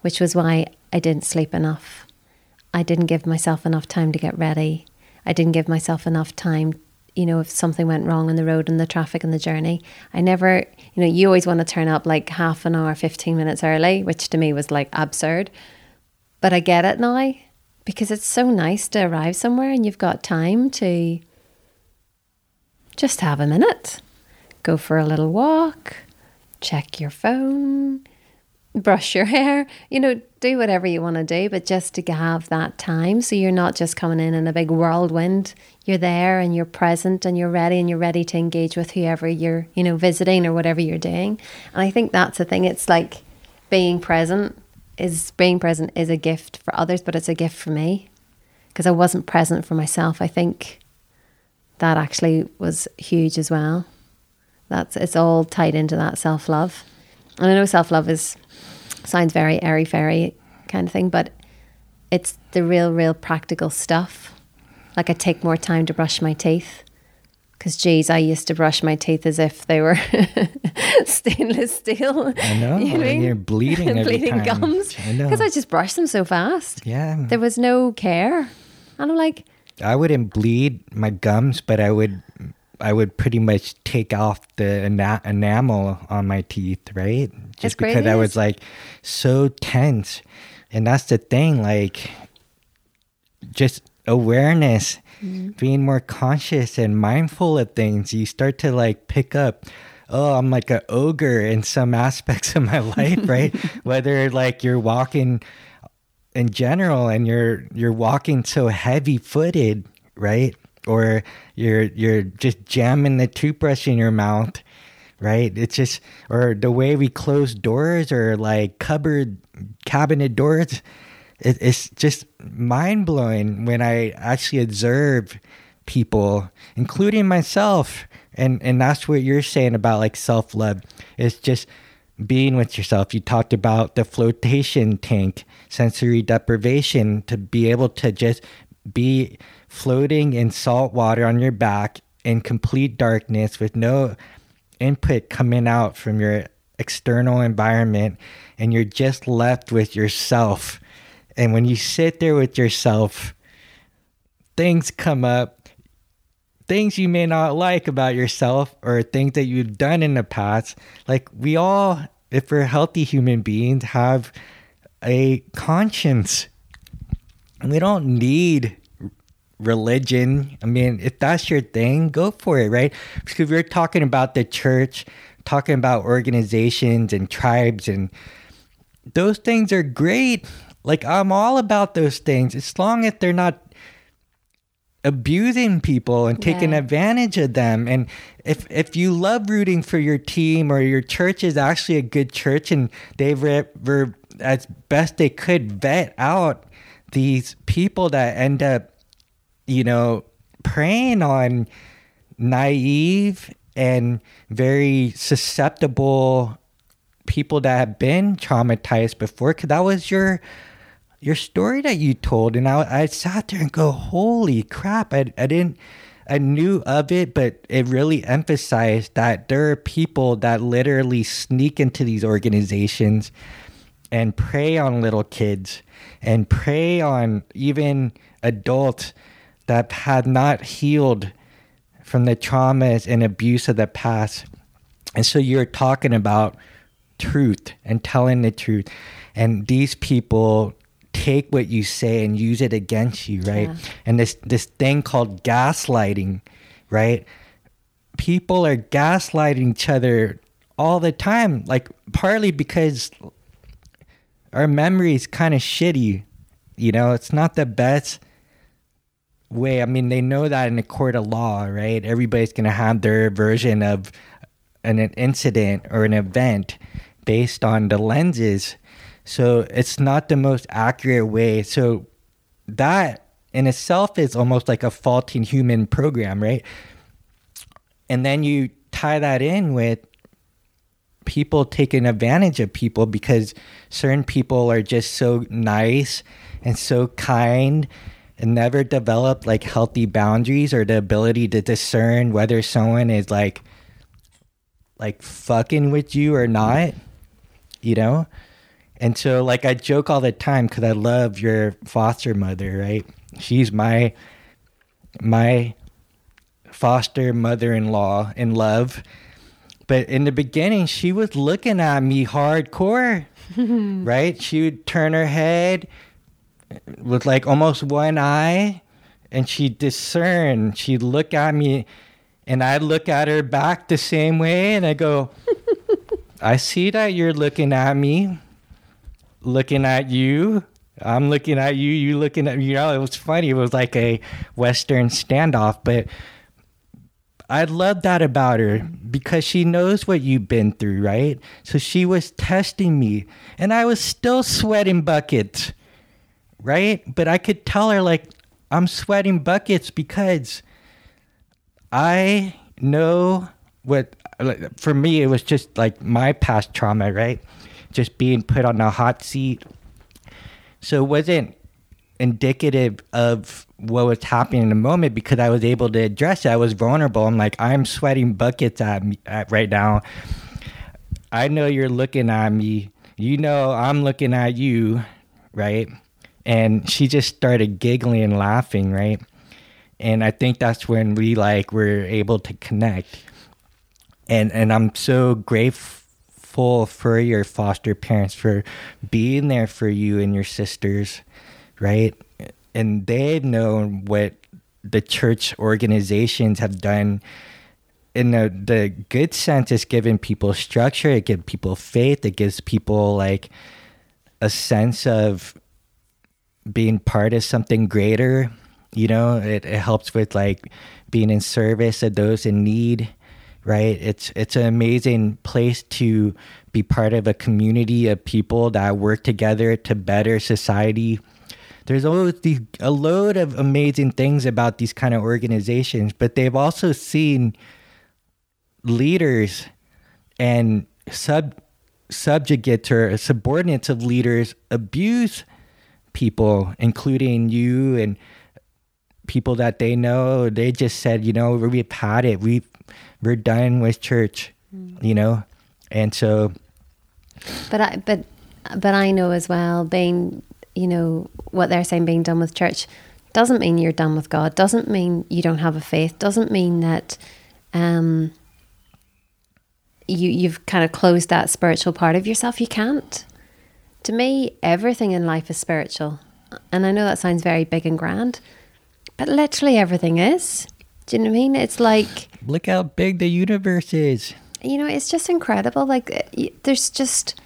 which was why I didn't sleep enough. I didn't give myself enough time to get ready. I didn't give myself enough time, you know, if something went wrong on the road and the traffic and the journey. I never, you know, you always want to turn up like half an hour, 15 minutes early, which to me was like absurd. But I get it now because it's so nice to arrive somewhere and you've got time to just have a minute, go for a little walk, check your phone, brush your hair, you know, do whatever you want to do, but just to have that time so you're not just coming in in a big whirlwind. You're there and you're present and you're ready and you're ready to engage with whoever you're, you know, visiting or whatever you're doing. And I think that's the thing. It's like being present is being present is a gift for others, but it's a gift for me because I wasn't present for myself. I think that actually was huge as well. That's it's all tied into that self love. And I know self love is sounds very airy fairy kind of thing, but it's the real, real practical stuff. Like I take more time to brush my teeth. Because, geez, I used to brush my teeth as if they were stainless steel. I know. You know? And you're bleeding every bleeding gums. I know. Because I just brushed them so fast. yeah. There was no care. And I'm like, I wouldn't bleed my gums, but I would I would pretty much take off the ena- enamel on my teeth, right? Just because I was like so tense. And that's the thing, like just awareness, Mm-hmm. being more conscious and mindful of things. You start to like pick up Oh, I'm like an ogre in some aspects of my life, right? Whether like you're walking in general and you're you're walking so heavy footed right or you're you're just jamming the toothbrush in your mouth right it's just or the way we close doors or like cupboard cabinet doors it, it's just mind-blowing when i actually observe people including myself and and that's what you're saying about like self-love it's just being with yourself. You talked about the flotation tank, sensory deprivation, to be able to just be floating in salt water on your back in complete darkness with no input coming out from your external environment, and you're just left with yourself. And when you sit there with yourself, things come up things you may not like about yourself or things that you've done in the past. Like we all, if we're healthy human beings, have a conscience. We don't need religion. I mean, if that's your thing, go for it, right? Because we're talking about the church, talking about organizations and tribes, and those things are great. Like, I'm all about those things as long as they're not abusing people and taking Yeah. advantage of them and if if you love rooting for your team or your church is actually a good church and they've were as best they could vet out these people that end up you know preying on naive and very susceptible people that have been traumatized before because that was your your story that you told and I, I sat there and go holy crap I, I didn't i knew of it but it really emphasized that there are people that literally sneak into these organizations and prey on little kids and prey on even adults that had not healed from the traumas and abuse of the past. And so you're talking about truth and telling the truth. And these people take what you say and use it against you right? Yeah. and this this thing called gaslighting right? People are gaslighting each other all the time like partly because our memory is kind of shitty you know? It's not the best way. I mean they know that in a court of law right? Everybody's going to have their version of an, an incident or an event based on the lenses so it's not the most accurate way. So that in itself is almost like a faulty human program right? And then you tie that in with people taking advantage of people because certain people are just so nice and so kind and never develop like healthy boundaries or the ability to discern whether someone is like like fucking with you or not you know and so like i joke all the time because i love your foster mother right? She's my my foster mother-in-law in love. But in the beginning she was looking at me hardcore right? She would turn her head with like almost one eye and she'd discern. She'd look at me and i'd look at her back the same way and i go i see that you're looking at me looking at you i'm looking at you you looking at you know it was funny it was like a western standoff but I love that about her because she knows what you've been through, right? So she was testing me and I was still sweating buckets, right? But I could tell her, like, I'm sweating buckets because I know what for me it was just like my past trauma, right? Just being put on a hot seat. So it wasn't indicative of what was happening in the moment because I was able to address it. I was vulnerable. I'm like, I'm sweating buckets at me at right now. I know you're looking at me. You know I'm looking at you, right? And she just started giggling and laughing, right? And I think that's when we like were able to connect. And and I'm so grateful for your foster parents for being there for you and your sisters, right? And they've known what the church organizations have done. In the, the good sense it's giving people structure it gives people faith it gives people like a sense of being part of something greater you know? It, it helps with like being in service of those in need right it's it's an amazing place to be part of a community of people that work together to better society there's always a load of amazing things about these kind of organizations but they've also seen leaders and sub subjugates or subordinates of leaders abuse people, including you and people that they know. They just said, you know, we've had it. We we're done with church, mm. you know, and so. But I but but I know as well being you know what they're saying being done with church doesn't mean you're done with God. Doesn't mean you don't have a faith. Doesn't mean that. Um, you you've kind of closed that spiritual part of yourself. You can't. To me, everything in life is spiritual. And I know that sounds very big and grand, but literally everything is. Do you know what I mean? It's like look how big the universe is. You know, it's just incredible. Like uh, there's just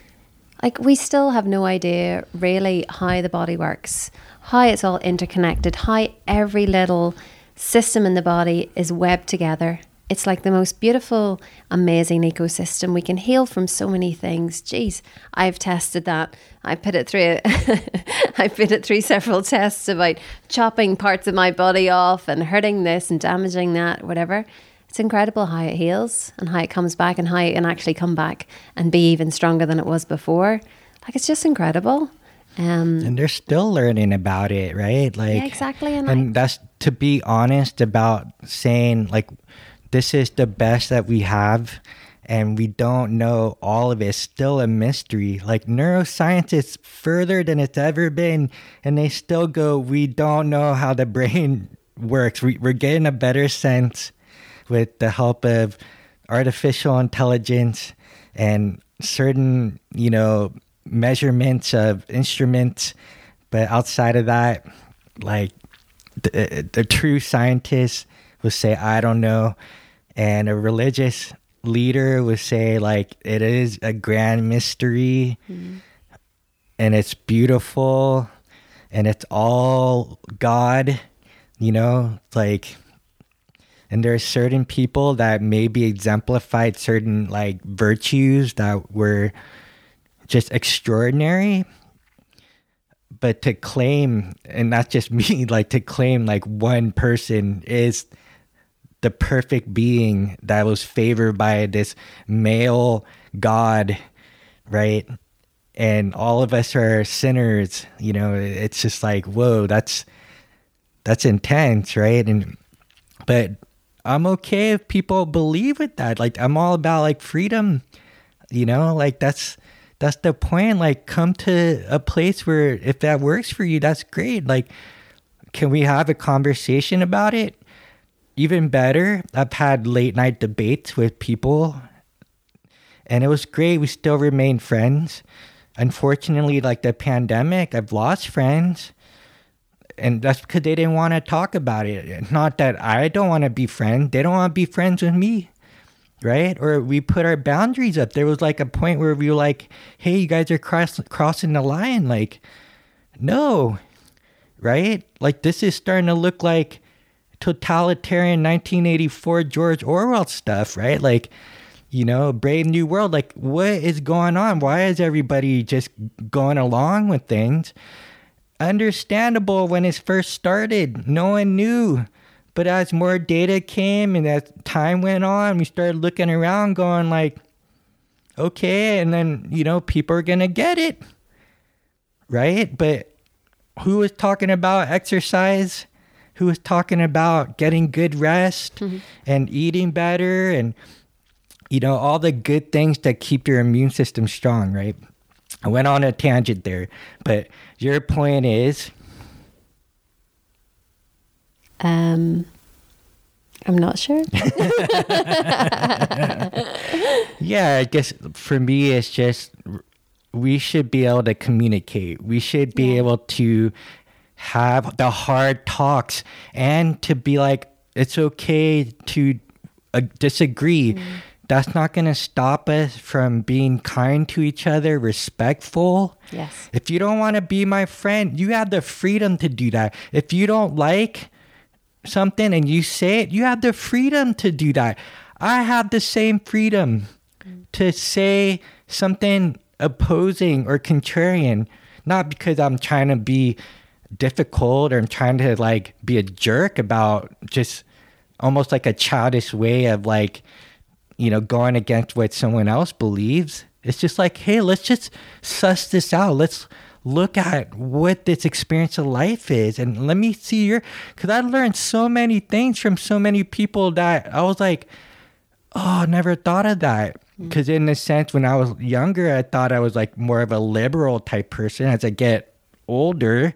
like we still have no idea really how the body works, how it's all interconnected, how every little system in the body is webbed together it's like the most beautiful, amazing ecosystem. We can heal from so many things. Geez, I've tested that. I put it through. I put it through several tests about chopping parts of my body off and hurting this and damaging that, whatever. It's incredible how it heals and how it comes back and how it can actually come back and be even stronger than it was before. Like it's just incredible. Um, and they're still learning about it, right? Like yeah, exactly. And, and I, that's to be honest about saying like this is the best that we have and we don't know all of it. It's still a mystery. Like neuroscience is further than it's ever been, and they still go, we don't know how the brain works. We, we're getting a better sense with the help of artificial intelligence and certain, you know, measurements of instruments. But outside of that, like the, the true scientists will say, I don't know and a religious leader would say like it is a grand mystery mm-hmm. and it's beautiful and it's all god you know like and there are certain people that maybe exemplified certain like virtues that were just extraordinary but to claim and not just me like to claim like one person is the perfect being that was favored by this male god, right? And all of us are sinners, you know, it's just like, whoa, that's that's intense, right? And but I'm okay if people believe with that. Like I'm all about like freedom, you know, like that's that's the point. Like come to a place where if that works for you, that's great. Like can we have a conversation about it? Even better, I've had late night debates with people, and it was great. We still remain friends. Unfortunately, like the pandemic, I've lost friends, and that's because they didn't want to talk about it. Not that I don't want to be friends; they don't want to be friends with me, right? Or we put our boundaries up. There was like a point where we were like, "Hey, you guys are cross- crossing the line." Like, no, right? Like this is starting to look like totalitarian 1984 George Orwell stuff, right? Like, you know, Brave New World. Like, what is going on? Why is everybody just going along with things? Understandable when it first started. No one knew But as more data came and as time went on, we started looking around going like, okay, and then, you know, people are going to get it. Right? But who was talking about exercise? Who was talking about getting good rest Mm-hmm. and eating better and you know all the good things that keep your immune system strong, right? I went on a tangent there, but your point is Um, I'm not sure. Yeah, I guess for me, it's just we should be able to communicate. We should be Yeah. able to have the hard talks and to be like, it's okay to uh, disagree. That's not going to stop us from being kind to each other, respectful. yes. If you don't want to be my friend, you have the freedom to do that. If you don't like something and you say it, you have the freedom to do that. I have the same freedom to say something opposing or contrarian, not because I'm trying to be difficult or I'm trying to like be a jerk about just almost like a childish way of like, you know, going against what someone else believes. It's just like, hey, let's just suss this out. Let's look at what this experience of life is and let me see your because I learned so many things from so many people that I was like, oh, I never thought of that. Mm. Because in a sense, when I was younger, I thought I was like more of a liberal type person. As I get older,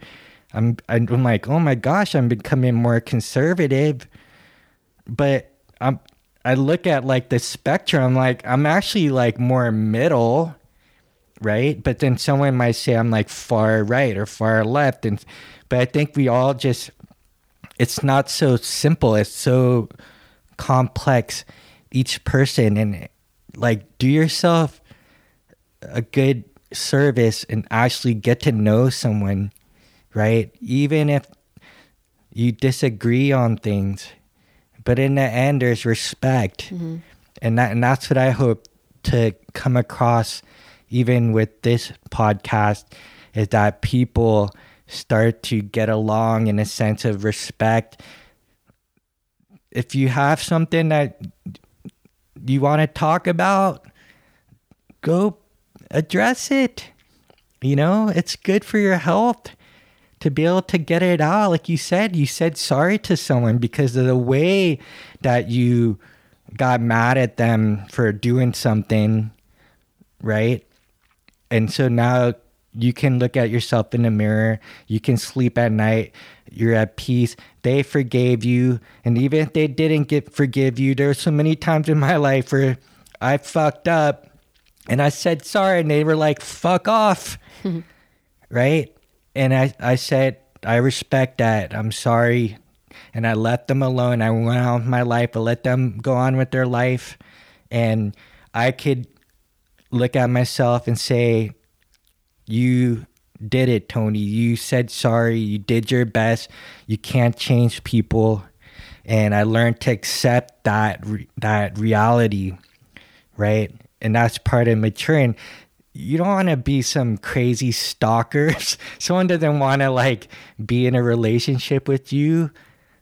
I'm I'm like, oh my gosh, I'm becoming more conservative. But I'm I look at like the spectrum, like I'm actually like more middle, right? But then someone might say I'm like far right or far left, and but I think we all just it's not so simple. It's so complex. Each person and like do yourself a good service and actually get to know someone, right? Even if you disagree on things, but in the end, there's respect, mm-hmm. and that and that's what I hope to come across, even with this podcast, is that people start to get along in a sense of respect. If you have something that you want to talk about, go address it. You know, it's good for your health to be able to get it out. Like you said, you said sorry to someone because of the way that you got mad at them for doing something, right? And so now you can look at yourself in the mirror, you can sleep at night, you're at peace. They forgave you. And even if they didn't get forgive you, there were so many times in my life where I fucked up and I said sorry and they were like, fuck off. right? And I, I said, I respect that. I'm sorry. And I left them alone. I went on with my life. I let them go on with their life. And I could look at myself and say, You did it, Tony. You said sorry. You did your best. You can't change people. And I learned to accept that that reality, right? And that's part of maturing you don't want to be some crazy stalker. Someone doesn't want to like be in a relationship with you.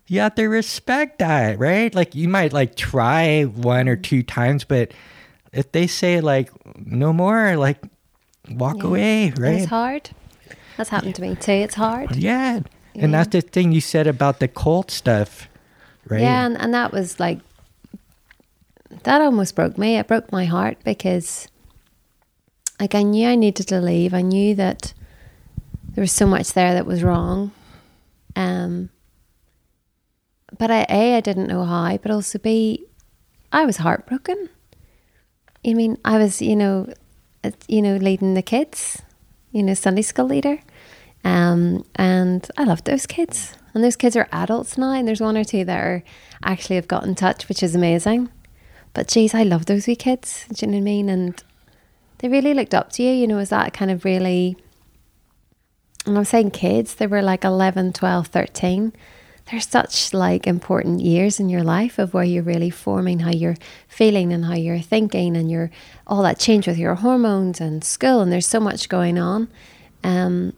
You have to respect that, right? Like you might like try one or two times, but if they say like no more, like walk Yeah. away, right? It's hard. That's happened to me too. It's hard. Yeah. Yeah. And that's the thing you said about the cult stuff, right? Yeah, and, and that was like that almost broke me. It broke my heart because like I knew I needed to leave. I knew that there was so much there that was wrong. Um but I A, I didn't know how, but also B, I was heartbroken. I mean, I was, you know, uh, you know, leading the kids, you know, Sunday school leader. Um, and I love those kids. And those kids are adults now, and there's one or two that are actually have got in touch, which is amazing. But geez, I love those wee kids. Do you know what I mean? And they really looked up to you, you know, is that kind of really and I'm saying kids, they were like 11, 12, 13. They're such like important years in your life of where you're really forming how you're feeling and how you're thinking and your all that change with your hormones and school and there's so much going on. Um,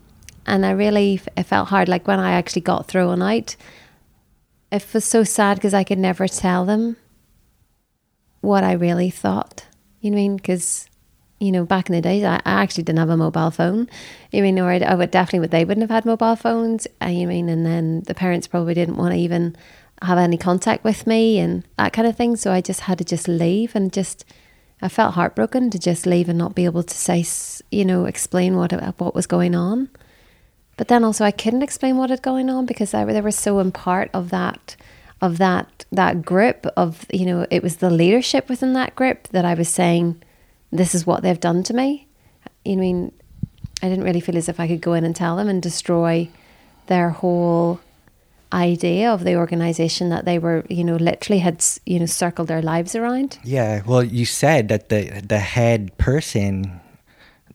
and I really it felt hard like when I actually got thrown out. it was so sad because I could never tell them what I really thought. You know what I mean? Because you know, back in the days, I, I actually didn't have a mobile phone. You mean, or I would definitely, they wouldn't have had mobile phones. Uh, you mean, and then the parents probably didn't want to even have any contact with me and that kind of thing. So I just had to just leave and just, I felt heartbroken to just leave and not be able to say, you know, explain what what was going on. But then also I couldn't explain what had going on because were, they were so in part of that of that that group of you know it was the leadership within that group that I was saying this is what they've done to me. You know, I mean, I didn't really feel as if I could go in and tell them and destroy their whole idea of the organization that they were, you know, literally had, you know, circled their lives around. Yeah. Well, you said that the the head person,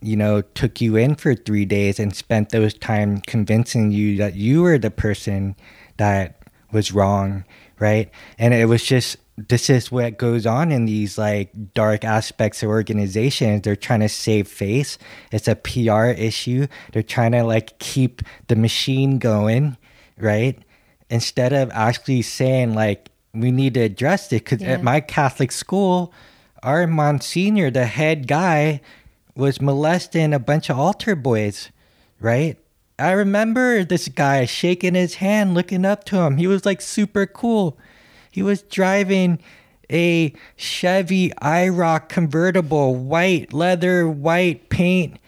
you know, took you in for three days and spent those time convincing you that you were the person that was wrong, right? And it was just this is what goes on in these like dark aspects of organizations. They're trying to save face. It's a PR issue. They're trying to like keep the machine going, right? Instead of actually saying like we need to address it. Because yeah. at my Catholic school, our Monsignor, the head guy, was molesting a bunch of altar boys, right? I remember this guy shaking his hand, looking up to him. He was like super cool he was driving a Chevy IROC convertible, white leather, white paint.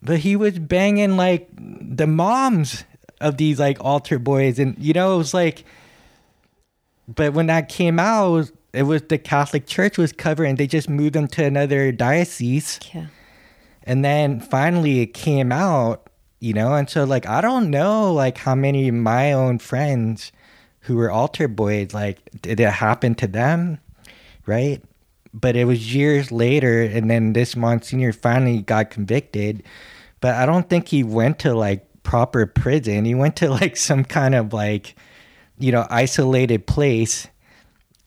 But he was banging like the moms of these like altar boys. And, you know, it was like, but when that came out, it was, it was the Catholic Church was covering. They just moved them to another diocese. Yeah. And then finally it came out, you know, and so like I don't know like how many of my own friends who were altar boys, like, did it happen to them? Right? But it was years later, and then this Monsignor finally got convicted. But I don't think he went to like proper prison. He went to like some kind of like, you know, isolated place,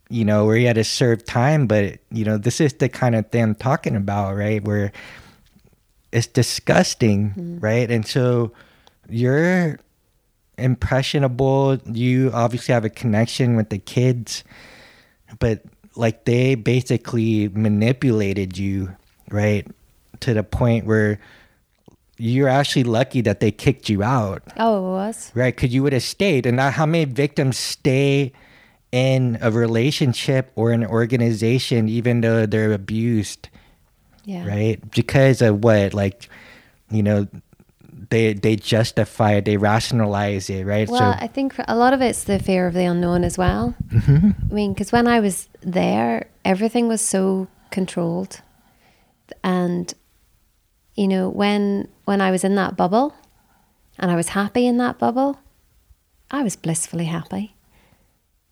you know, where he had to serve time. But, you know, this is the kind of thing I'm talking about, right? Where it's disgusting, mm-hmm. right? And so you're impressionable. You obviously have a connection with the kids, but like they basically manipulated you, right? To the point where you're actually lucky that they kicked you out. Oh, it was? Right, because you would have stayed. And how many victims stay in a relationship or an organization even though they're abused? Yeah. Right? Because of what? Like, you know, they they justify it, they rationalize it, right? Well, so, I think a lot of it's the fear of the unknown as well. Mm-hmm. I mean, because when I was there, everything was so controlled, and you know, when when I was in that bubble, and I was happy in that bubble, I was blissfully happy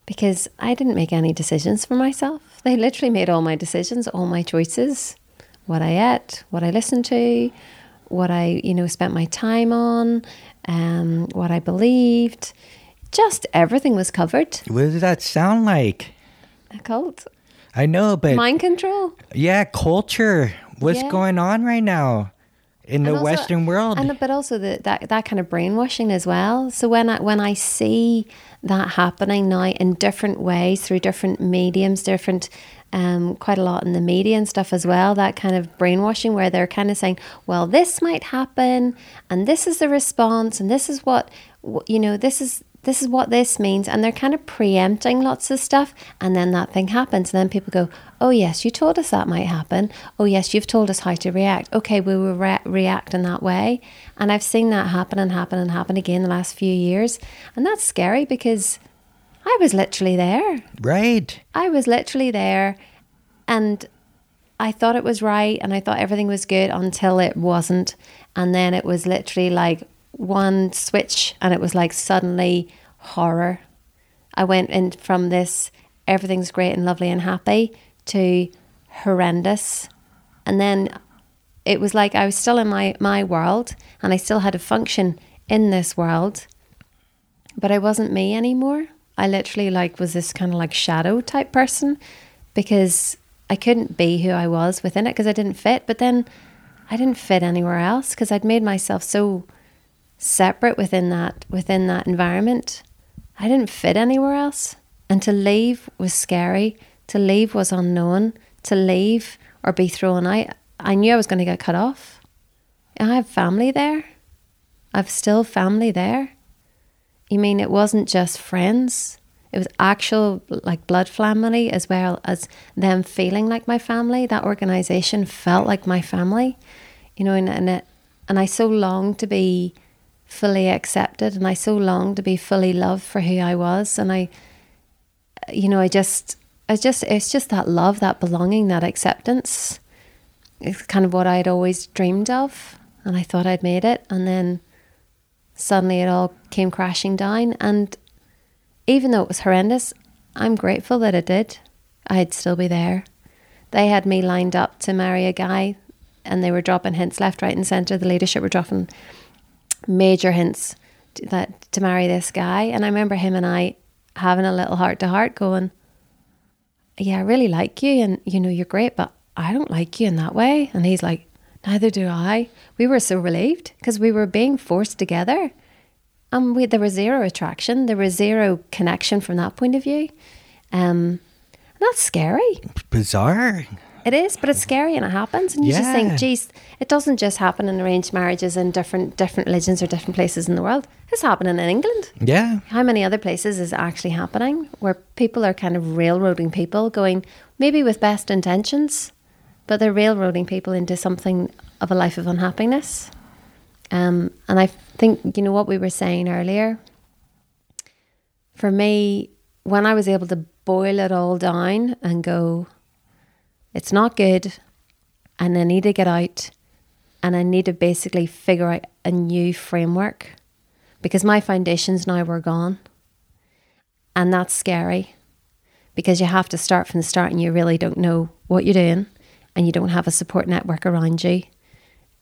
because I didn't make any decisions for myself. They literally made all my decisions, all my choices, what I ate, what I listened to, what I, you know, spent my time on, um, what I believed. Just everything was covered. What does that sound like? A cult. I know, but mind control. Yeah, culture. What's yeah. going on right now in the also, Western world? And but also the, that that kind of brainwashing as well. So when I when I see that happening now in different ways through different mediums, different um, quite a lot in the media and stuff as well, that kind of brainwashing where they're kind of saying, well, this might happen and this is the response and this is what, you know, this is. This is what this means, and they're kind of preempting lots of stuff, and then that thing happens, and then people go, "Oh yes, you told us that might happen. Oh yes, you've told us how to react. Okay, we will re- react in that way." And I've seen that happen and happen and happen again the last few years, and that's scary because I was literally there. Right. I was literally there and I thought it was right and I thought everything was good until it wasn't. And then it was literally like one switch and it was like suddenly horror. I went in from this everything's great and lovely and happy to horrendous. And then it was like I was still in my, my world and I still had a function in this world, but I wasn't me anymore. I literally like was this kind of like shadow type person because I couldn't be who I was within it because I didn't fit. But then I didn't fit anywhere else because I'd made myself so separate within that within that environment. I didn't fit anywhere else. And to leave was scary. To leave was unknown. To leave or be thrown out, I knew I was going to get cut off. I have family there. I've still family there. You mean it wasn't just friends? It was actual like blood family as well as them feeling like my family. That organization felt like my family, you know, and and, it, and I so longed to be fully accepted, and I so longed to be fully loved for who I was, and I, you know, I just, I just, it's just that love, that belonging, that acceptance. It's kind of what I'd always dreamed of, and I thought I'd made it, and then suddenly it all came crashing down, and even though it was horrendous, I'm grateful that it did. I'd still be there. They had me lined up to marry a guy, and they were dropping hints left, right, and centre. The leadership were dropping major hints that to marry this guy, and I remember him and I having a little heart to heart, going, "Yeah, I really like you, and you know you're great, but I don't like you in that way." And he's like, "Neither do I." We were so relieved because we were being forced together and we, there was zero attraction. There was zero connection from that point of view. Um, that's scary. Bizarre. It is, but it's scary and it happens. And you Yeah. just think, geez, it doesn't just happen in arranged marriages in different different religions or different places in the world. It's happening in England. Yeah. How many other places is it actually happening where people are kind of railroading people, going maybe with best intentions, but they're railroading people into something of a life of unhappiness. Um, and I think you know what we were saying earlier. For me, when I was able to boil it all down and go, it's not good, and I need to get out, and I need to basically figure out a new framework because my foundations now were gone. And that's scary because you have to start from the start and you really don't know what you're doing and you don't have a support network around you.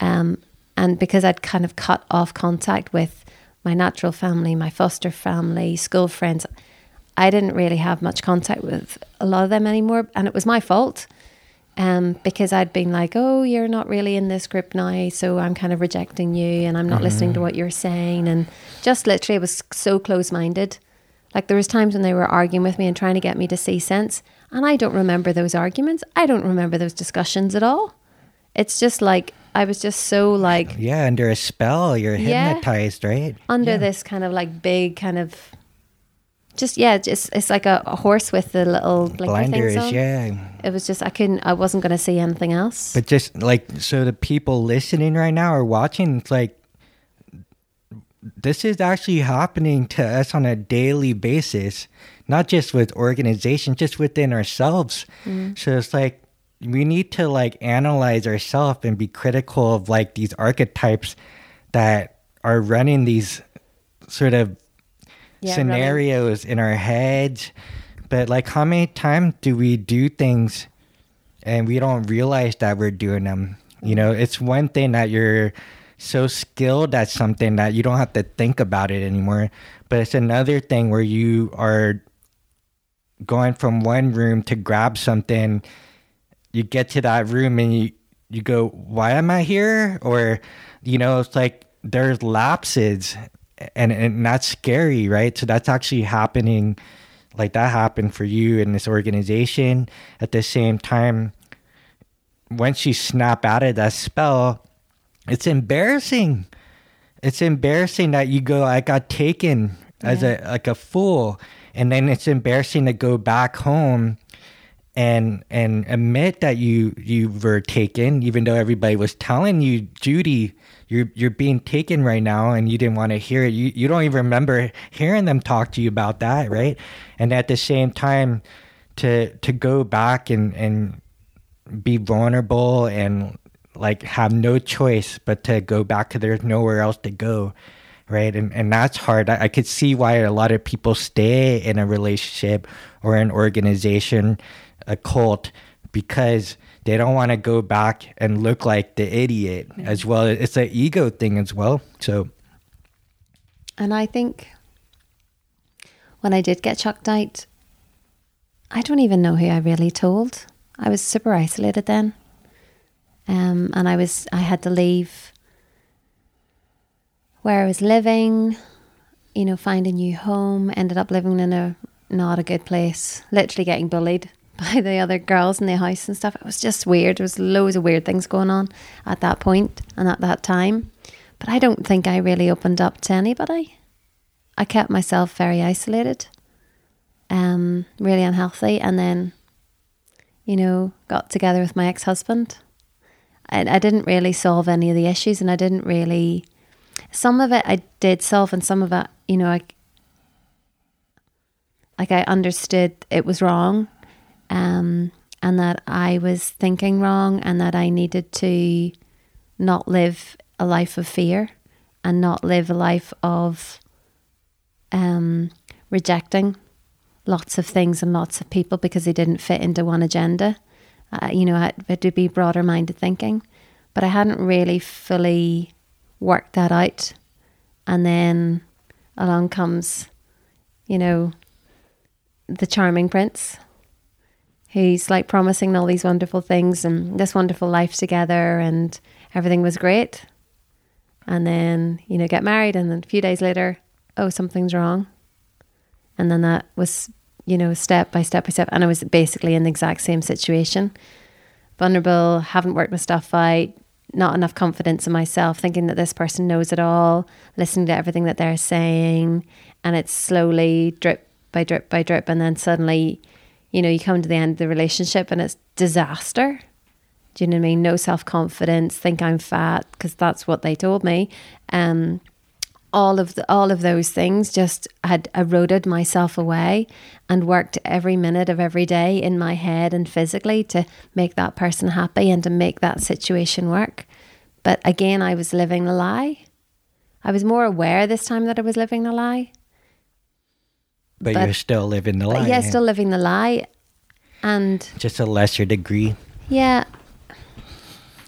Um, and because I'd kind of cut off contact with my natural family, my foster family, school friends, I didn't really have much contact with a lot of them anymore. And it was my fault um, because I'd been like, oh, you're not really in this group now, so I'm kind of rejecting you and I'm not listening to what you're saying. And just literally, I was so close minded. Like there was times when they were arguing with me and trying to get me to see sense, and I don't remember those arguments. I don't remember those discussions at all. It's just like I was just so like Yeah. Under a spell, you're Yeah. hypnotized, right? under Yeah. this kind of like big kind of just yeah, just it's like a, a horse with the little blinders. on. Yeah. It was just I couldn't I wasn't going to see anything else. But just like so, the people listening right now or watching, it's like this is actually happening to us on a daily basis, not just with organizations, just within ourselves. Mm. So it's like we need to like analyze ourselves and be critical of like these archetypes that are running these sort of Yeah, scenarios in our heads. But like, how many times do we do things and we don't realize that we're doing them? You know, it's one thing that you're so skilled at something that you don't have to think about it anymore. But it's another thing where you are going from one room to grab something. You get to that room and you, you go, why am I here? Or, you know, it's like there's lapses and, and that's scary, right? So that's actually happening. Like that happened for you in this organization. At the same time, once you snap out of that spell, it's embarrassing. It's embarrassing that you go, I got taken as a like a fool. And then it's embarrassing to go back home and and admit that you you were taken, even though everybody was telling you, Judy, you're you're being taken right now and you didn't want to hear it. You you don't even remember hearing them talk to you about that, right? And at the same time to to go back and and be vulnerable and like have no choice but to go back to there's nowhere else to go right and and that's hard I, I could see why a lot of people stay in a relationship or an organization a cult because they don't want to go back and look like the idiot as well it's an ego thing as well so And I think when I did get chucked out, I don't even know who I really told. I was super isolated then. Um, and I was I had to leave where I was living you know, find a new home, ended up living in a not a good place, literally getting bullied by the other girls in the house and stuff. It was just weird. There was loads of weird things going on at that point and at that time. But I don't think I really opened up to anybody. I kept myself very isolated, um, really unhealthy, and then, you know, got together with my ex husband. I, I didn't really solve any of the issues, and I didn't really. Some of it I did solve, and some of it, you know, I like I understood it was wrong, um, and that I was thinking wrong, and that I needed to not live a life of fear, and not live a life of um, rejecting lots of things and lots of people because they didn't fit into one agenda. Uh, you know, it had to be broader minded thinking, but I hadn't really fully worked that out. And then along comes, you know, the charming prince who's like promising all these wonderful things and this wonderful life together and everything was great. And then, you know, get married and then a few days later, oh, something's wrong. And then that was, you know, step by step by step. And I was basically in the exact same situation. Vulnerable, haven't worked my stuff out, not enough confidence in myself, thinking that this person knows it all, listening to everything that they're saying. And it's slowly drip by drip by drip. And then suddenly, you know, you come to the end of the relationship and it's disaster. Do you know what I mean? No self confidence, think I'm fat because that's what they told me. Um, all of the, all of those things just had eroded myself away and worked every minute of every day in my head and physically to make that person happy and to make that situation work. But again, I was living a lie. I was more aware this time that I was living a lie. But, But- you're still living the life. yeah, still living the lie. And Just a lesser degree. yeah,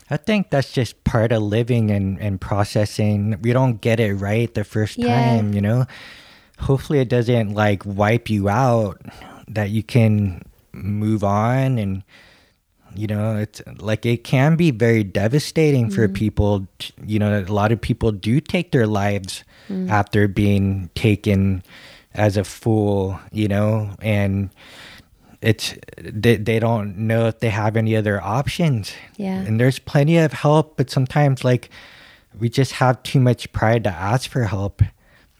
I think that's just part of living and, and processing. We don't get it right the first Yeah. time, you know? Hopefully, it doesn't like wipe you out, that you can move on. And, you know, it's like it can be very devastating for mm-hmm. people. You know, a lot of people do take their lives mm. after being taken as a fool, you know? And, it's they, they don't know if they have any other options Yeah. and there's plenty of help but sometimes like we just have too much pride to ask for help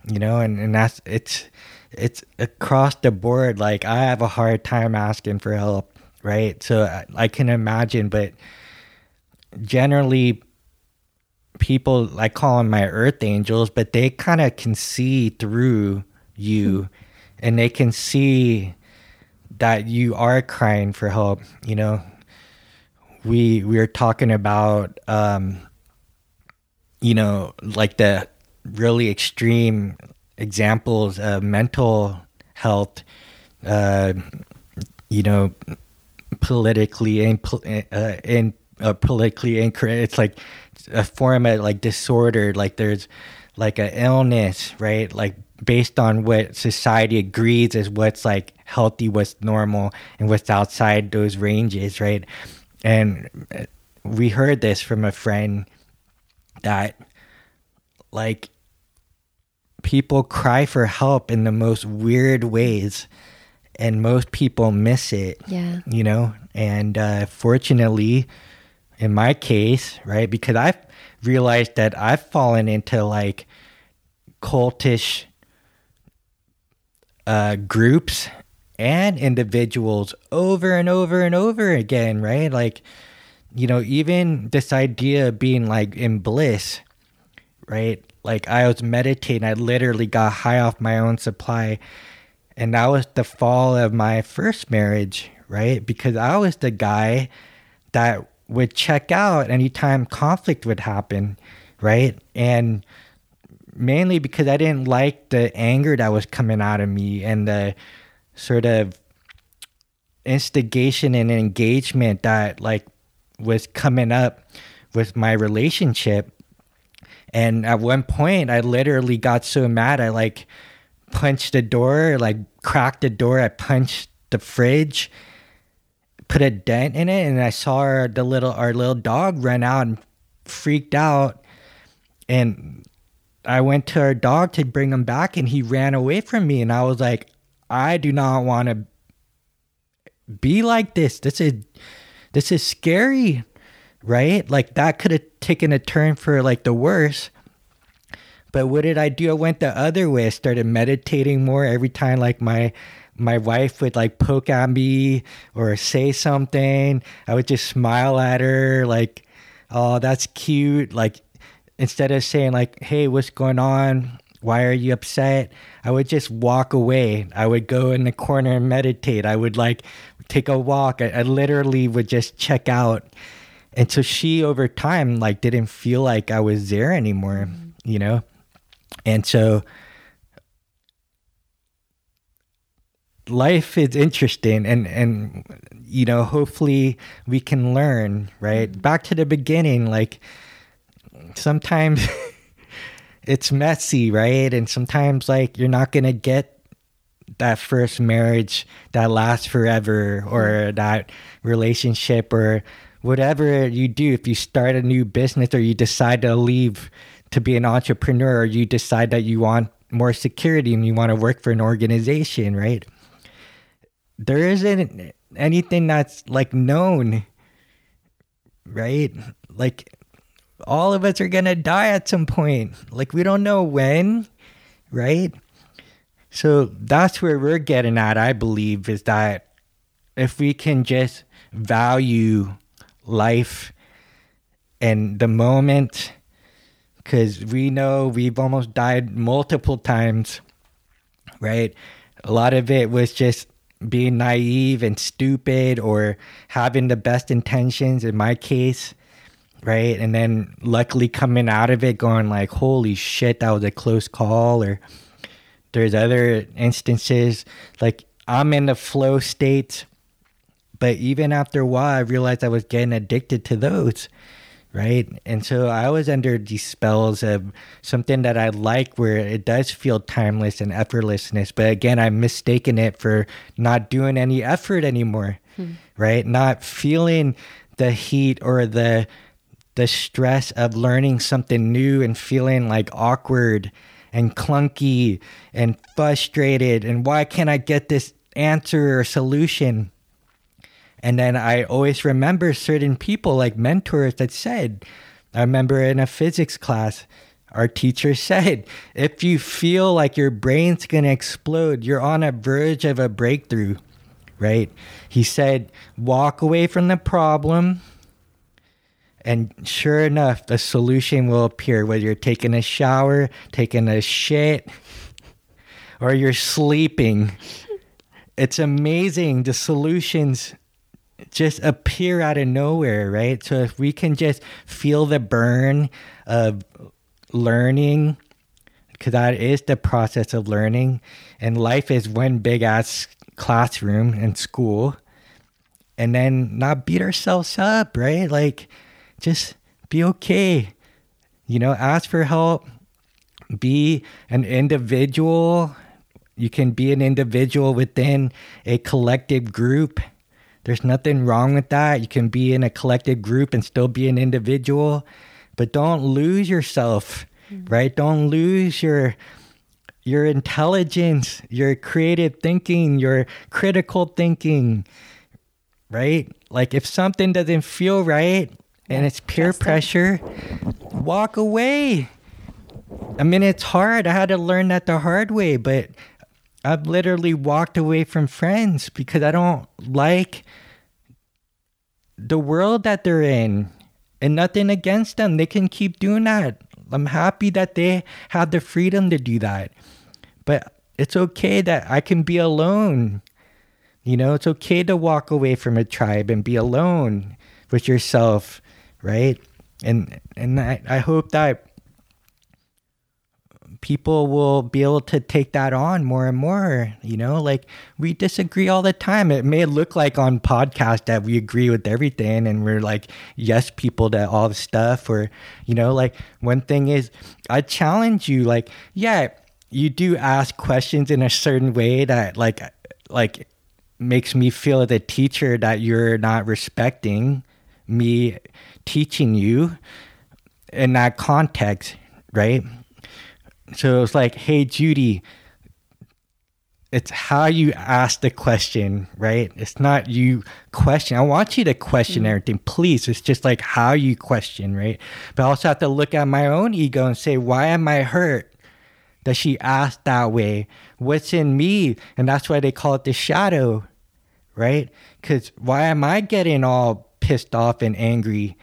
you know and, and that's it's it's across the board like i have a hard time asking for help right so i, I can imagine but generally people i call them my earth angels but they kind of can see through you and they can see that you are crying for help you know? We we are talking about um you know like the really extreme examples of mental health uh you know politically and uh, in uh, politically incorrect it's like a form of like disorder like there's like an illness right? Like based on what society agrees is what's like healthy what's normal and what's outside those ranges right and uh, we heard this from a friend that like people cry for help in the most weird ways and most people miss it Yeah. you know and uh, fortunately in my case right because i've realized that i've fallen into like cultish uh, groups and individuals over and over and over again right? Like you know even this idea of being like in bliss right? Like i was meditating i literally got high off my own supply and that was the fall of my first marriage right? Because i was the guy that would check out anytime conflict would happen right? And mainly because i didn't like the anger that was coming out of me and the sort of instigation and engagement that like was coming up with my relationship. And at one point i literally got so mad i like punched the door like cracked the door i punched the fridge put a dent in it and i saw our, the little our little dog run out and freaked out. And I went to our dog to bring him back and he ran away from me. And I was like, I do not want to be like this. This is this is scary, right? Like that could have taken a turn for like the worse. But what did I do? I went the other way. I started meditating more every time like my my wife would like poke at me or say something. I would just smile at her like, "Oh, that's cute." Like instead of saying like, "Hey, what's going on? Why are you upset?" I would just walk away. I would go in the corner and meditate. I would like take a walk. I, I literally would just check out. And so she over time like didn't feel like I was there anymore, mm-hmm. you know? And so life is interesting and and you know hopefully we can learn right mm-hmm. back to the beginning like sometimes it's messy right? And sometimes like you're not gonna get that first marriage that lasts forever or that relationship or whatever you do. If you start a new business or you decide to leave to be an entrepreneur or you decide that you want more security and you want to work for an organization right? There isn't anything that's like known, right? Like all of us are gonna die at some point. Like we don't know when, right? So that's where we're getting at, I believe, is that if we can just value life and the moment, because we know we've almost died multiple times, right? A lot of it was just being naive and stupid or having the best intentions in my case right and then luckily coming out of it going like holy shit that was a close call or there's other instances like i'm in the flow state but even after a while i realized i was getting addicted to those right? And so I was under these spells of something that I like where it does feel timeless and effortlessness. But again, I'm mistaken it for not doing any effort anymore, hmm. right? Not feeling the heat or the the stress of learning something new and feeling like awkward and clunky and frustrated and why can't I get this answer or solution? And then I always remember certain people like mentors that said, I remember in a physics class, our teacher said, if you feel like your brain's going to explode, you're on a verge of a breakthrough, right? He said, walk away from the problem. And sure enough, the solution will appear, whether you're taking a shower, taking a shit, or you're sleeping. It's amazing the solutions just appear out of nowhere, right? So if we can just feel the burn of learning, because that is the process of learning, and life is one big ass classroom and school, and then not beat ourselves up, right? Like just be okay, you know, ask for help, be an individual. You can be an individual within a collective group there's nothing wrong with that. You can be in a collective group and still be an individual, but don't lose yourself, mm-hmm. right? Don't lose your your intelligence, your creative thinking, your critical thinking, right? Like if something doesn't feel right and it's peer pressure, walk away. I mean, it's hard. I had to learn that the hard way, but I've literally walked away from friends because I don't like the world that they're in. And nothing against them. They can keep doing that. I'm happy that they have the freedom to do that. But it's okay that I can be alone. You know, it's okay to walk away from a tribe and be alone with yourself, right? And and I, I hope that people will be able to take that on more and more. You know, like we disagree all the time. It may look like on podcast that we agree with everything and we're like yes people to all the stuff. Or you know, like one thing is I challenge you. Like yeah, you do ask questions in a certain way that like like makes me feel as a teacher that you're not respecting me teaching you in that context, right? so it's like, hey, Judy, it's how you ask the question, right? It's not you question. I want you to question mm-hmm. everything, please. It's just like how you question, right? But I also have to look at my own ego and say, why am I hurt? that she asked that way? What's in me? And that's why they call it the shadow, right? Because why am I getting all pissed off and angry,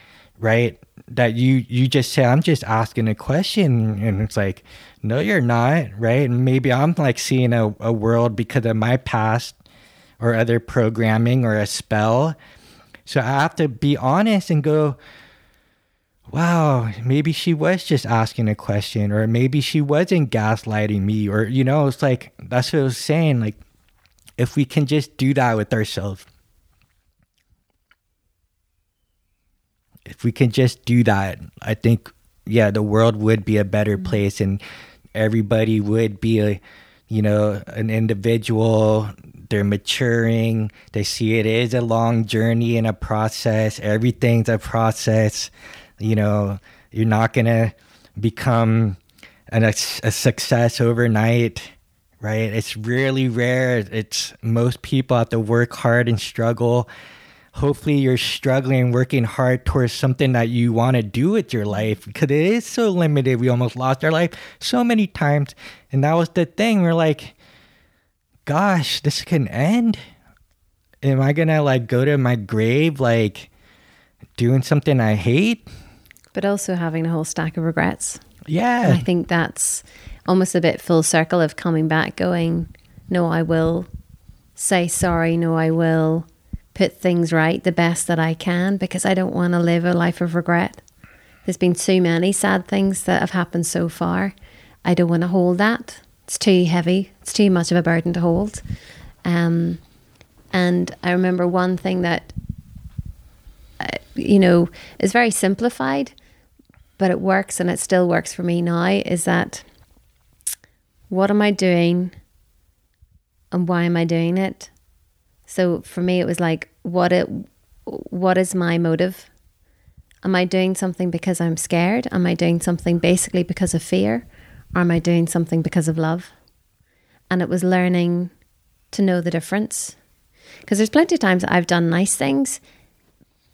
right? That you you just say I'm just asking a question, and it's like, no, you're not, right? And maybe I'm like seeing a, a world because of my past or other programming or a spell. So I have to be honest and go, wow, maybe she was just asking a question, or maybe she wasn't gaslighting me, or, you know, it's like, that's what I was saying. Like, if we can just do that with ourselves, if we can just do that, I think, yeah, the world would be a better mm-hmm. place and everybody would be a, you know, an individual. They're maturing. They see it is a long journey and a process. Everything's a process you know, you're not going to become an, a, a success overnight, right? It's really rare. It's most people have to work hard and struggle. Hopefully, you're struggling, working hard towards something that you want to do with your life because it is so limited. We almost lost our life so many times. And that was the thing. We're like, gosh, this can end. Am I going to like go to my grave like doing something I hate? but also having a whole stack of regrets. Yeah. And I think that's almost a bit full circle of coming back, going, no, I will say sorry, no, I will put things right the best that I can because I don't want to live a life of regret. There's been too many sad things that have happened so far. I don't want to hold that. It's too heavy. It's too much of a burden to hold. Um, and I remember one thing that, uh, you know, is very simplified, but it works and it still works for me now is that what am I doing and why am I doing it? So for me it was like what it what is my motive? Am I doing something because I'm scared? Am I doing something basically because of fear? Or am I doing something because of love? And it was learning to know the difference. Because there's plenty of times I've done nice things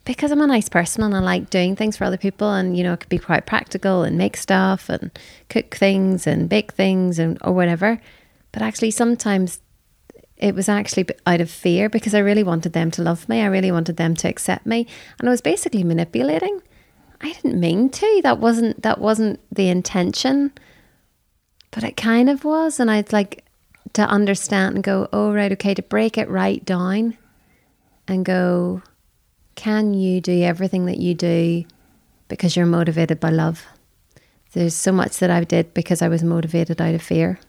because I'm a nice person and I like doing things for other people and you know it could be quite practical and make stuff and cook things and bake things and or whatever but actually sometimes it was actually out of fear because I really wanted them to love me. I really wanted them to accept me. And I was basically manipulating. I didn't mean to. That wasn't that wasn't the intention. But it kind of was. And I'd like to understand and go oh right okay to break it right down and go can you do everything that you do because you're motivated by love? There's so much that I did because I was motivated out of fear.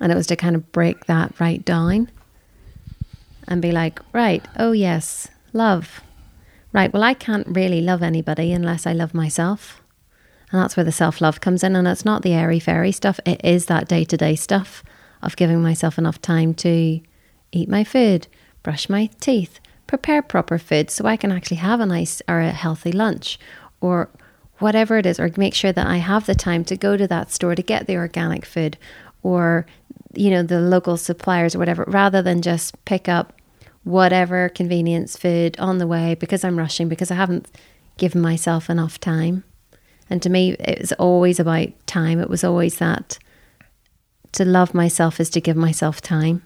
And it was to kind of break that right down and be like, right, oh yes, love. Right, well, I can't really love anybody unless I love myself. And that's where the self love comes in. And it's not the airy fairy stuff, it is that day to day stuff of giving myself enough time to eat my food, brush my teeth, prepare proper food so I can actually have a nice or a healthy lunch or whatever it is, or make sure that I have the time to go to that store to get the organic food or, you know, the local suppliers or whatever, rather than just pick up whatever convenience food on the way because I'm rushing, because I haven't given myself enough time. And to me, it was always about time. It was always that to love myself is to give myself time.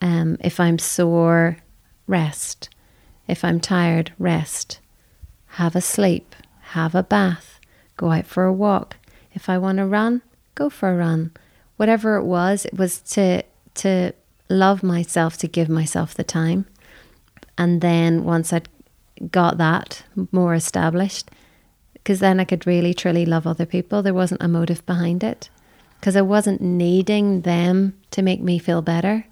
Um, if I'm sore, rest. If I'm tired, rest. Have a sleep, have a bath, go out for a walk. If I want to run, go for a run. Whatever it was, it was to to love myself, to give myself the time. And then once I'd got that more established, because then I could really truly love other people. There wasn't a motive behind it because I wasn't needing them to make me feel better.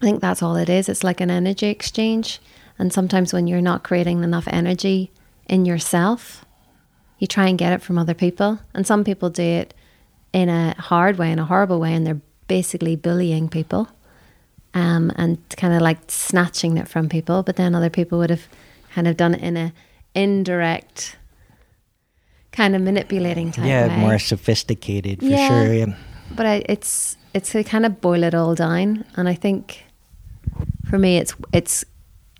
I think that's all it is. It's like an energy exchange. And sometimes when you're not creating enough energy in yourself, you try and get it from other people. And some people do it in a hard way, in a horrible way, and they're basically bullying people um, and kind of like snatching it from people. But then other people would have kind of done it in a indirect kind of manipulating type yeah, way. more sophisticated for Yeah. sure. Yeah. but I, it's it's to kind of boil it all down and i think for me it's it's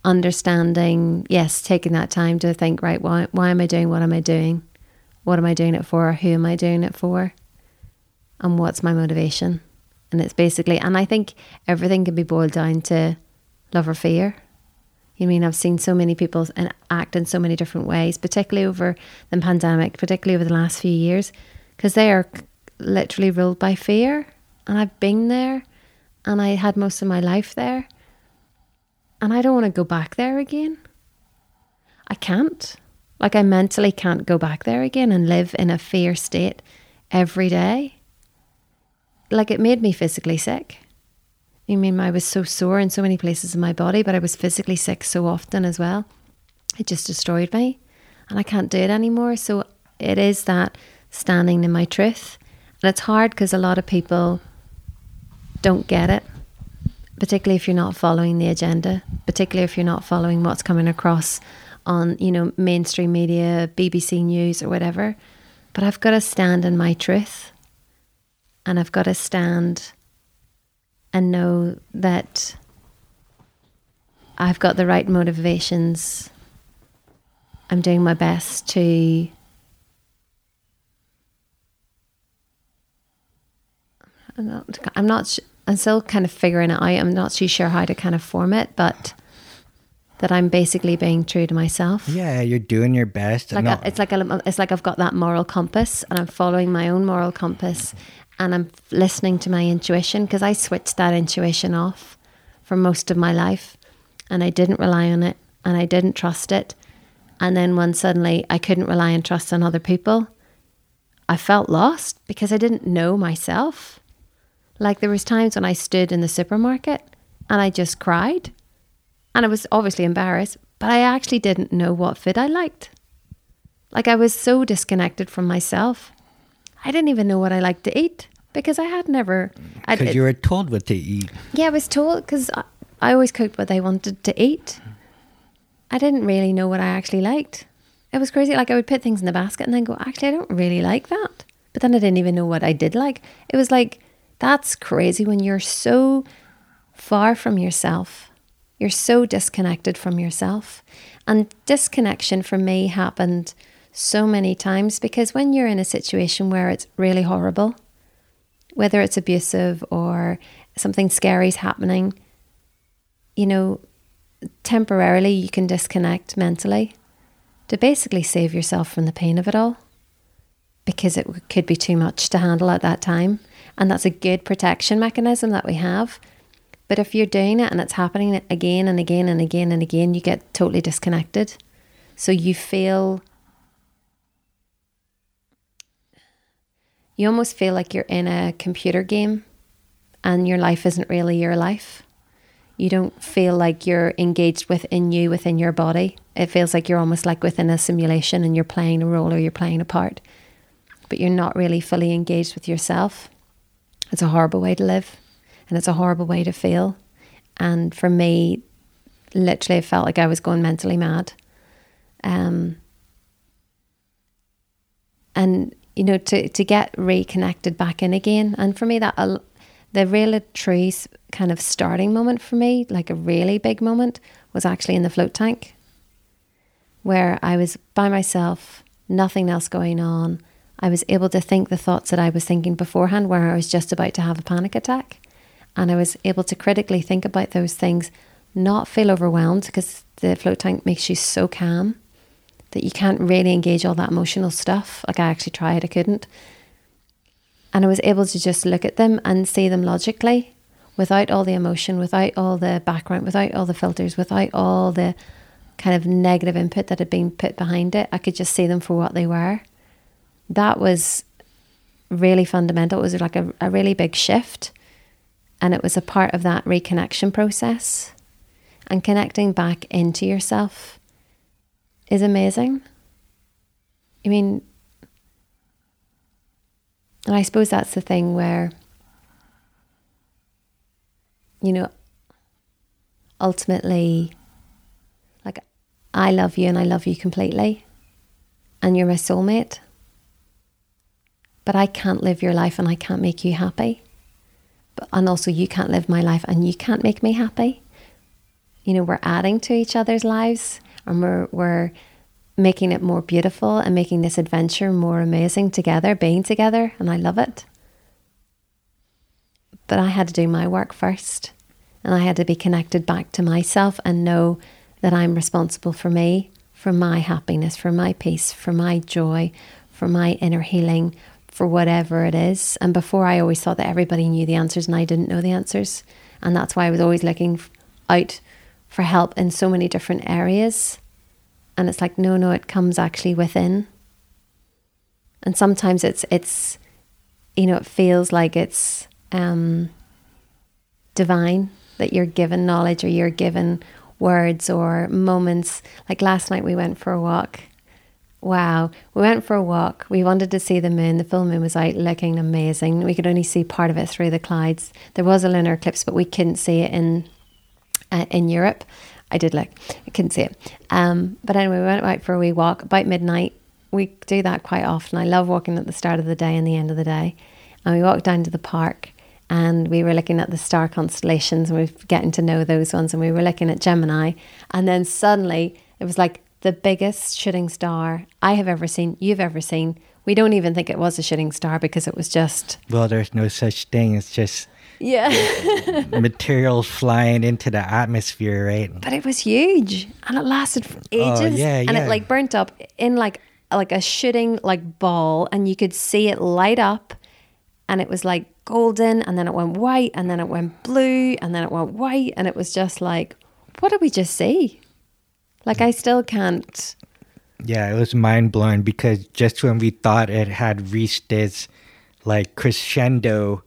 understanding yes taking that time to think right why, why am i doing what am i doing what am i doing it for who am i doing it for and what's my motivation and it's basically and i think everything can be boiled down to love or fear you mean I've seen so many people act in so many different ways, particularly over the pandemic, particularly over the last few years, because they are literally ruled by fear. And I've been there, and I had most of my life there, and I don't want to go back there again. I can't. Like I mentally can't go back there again and live in a fear state every day. Like it made me physically sick. I mean, I was so sore in so many places in my body, but I was physically sick so often as well. It just destroyed me, and I can't do it anymore. So it is that standing in my truth, and it's hard because a lot of people don't get it, particularly if you're not following the agenda, particularly if you're not following what's coming across on you know mainstream media, BBC News or whatever. But I've got to stand in my truth, and I've got to stand and know that I've got the right motivations. I'm doing my best to I'm not, I'm not sh- I'm still kind of figuring it out. I'm not too sure how to kind of form it, but that I'm basically being true to myself. Yeah, you're doing your best. Like I, it's like a, it's like I've got that moral compass, and I'm following my own moral compass, and I'm listening to my intuition because I switched that intuition off for most of my life, and I didn't rely on it, and I didn't trust it, and then when suddenly I couldn't rely and trust on other people, I felt lost because I didn't know myself. Like there was times when I stood in the supermarket and I just cried, and I was obviously embarrassed, but I actually didn't know what fit I liked. Like I was so disconnected from myself. I didn't even know what I liked to eat because I had never. I, because you were told what to eat. yeah, I was told because I, I always cooked what I wanted to eat. I didn't really know what I actually liked. It was crazy. Like I would put things in the basket and then go, actually, I don't really like that. But then I didn't even know what I did like. It was like, that's crazy when you're so far from yourself. You're so disconnected from yourself. And disconnection for me happened so many times because when you're in a situation where it's really horrible, whether it's abusive or something scary is happening, you know, temporarily you can disconnect mentally to basically save yourself from the pain of it all because it could be too much to handle at that time. And that's a good protection mechanism that we have. But if you're doing it and it's happening again and again and again and again, you get totally disconnected. So you feel, you almost feel like you're in a computer game and your life isn't really your life. You don't feel like you're engaged within you, within your body. It feels like you're almost like within a simulation and you're playing a role or you're playing a part, but you're not really fully engaged with yourself. It's a horrible way to live and it's a horrible way to feel. And for me, literally, I felt like I was going mentally mad. Um, and you know, to to get reconnected back in again, and for me, that uh, the real true kind of starting moment for me, like a really big moment, was actually in the float tank, where I was by myself, nothing else going on. I was able to think the thoughts that I was thinking beforehand, where I was just about to have a panic attack. And I was able to critically think about those things, not feel overwhelmed because the float tank makes you so calm that you can't really engage all that emotional stuff. Like I actually tried, I couldn't. And I was able to just look at them and see them logically without all the emotion, without all the background, without all the filters, without all the kind of negative input that had been put behind it. I could just see them for what they were. That was really fundamental. It was like a, a really big shift. And it was a part of that reconnection process. And connecting back into yourself is amazing. I mean, and I suppose that's the thing where, you know, ultimately, like, I love you and I love you completely, and you're my soulmate. but I can't live your life and I can't make you happy. But, and also, you can't live my life and you can't make me happy. You know, we're adding to each other's lives and we're, we're making it more beautiful and making this adventure more amazing together, being together. And I love it. But I had to do my work first. And I had to be connected back to myself and know that I'm responsible for me, for my happiness, for my peace, for my joy, for my inner healing, for whatever it is. And before, I always thought that everybody knew the answers and I didn't know the answers. And that's why I was always looking out for help in so many different areas. And it's like, no, no, it comes actually within. And sometimes it's, it's, you know, it feels like it's um, divine that you're given knowledge or you're given words or moments. Like last night, we went for a walk. Wow, we went for a walk. We wanted to see the moon. The full moon was out looking amazing. We could only see part of it through the clouds. There was a lunar eclipse, but we couldn't see it in uh, in Europe. I did look, I couldn't see it. Um, but anyway, we went out for a wee walk about midnight. We do that quite often. I love walking at the start of the day and the end of the day. And we walked down to the park and we were looking at the star constellations and we were getting to know those ones and we were looking at Gemini and then suddenly it was like the biggest shooting star I have ever seen, you've ever seen. We don't even think it was a shooting star because it was just Well, there's no such thing. It's just yeah. materials flying into the atmosphere, right? But it was huge and it lasted for oh, ages. Oh, yeah, and yeah. it like burnt up in like like a shooting like ball and you could see it light up and it was like golden and then it went white and then it went blue and then it went white and it was just like what did we just see like i still can't Yeah, it was mind blowing because just when we thought it had reached its like crescendo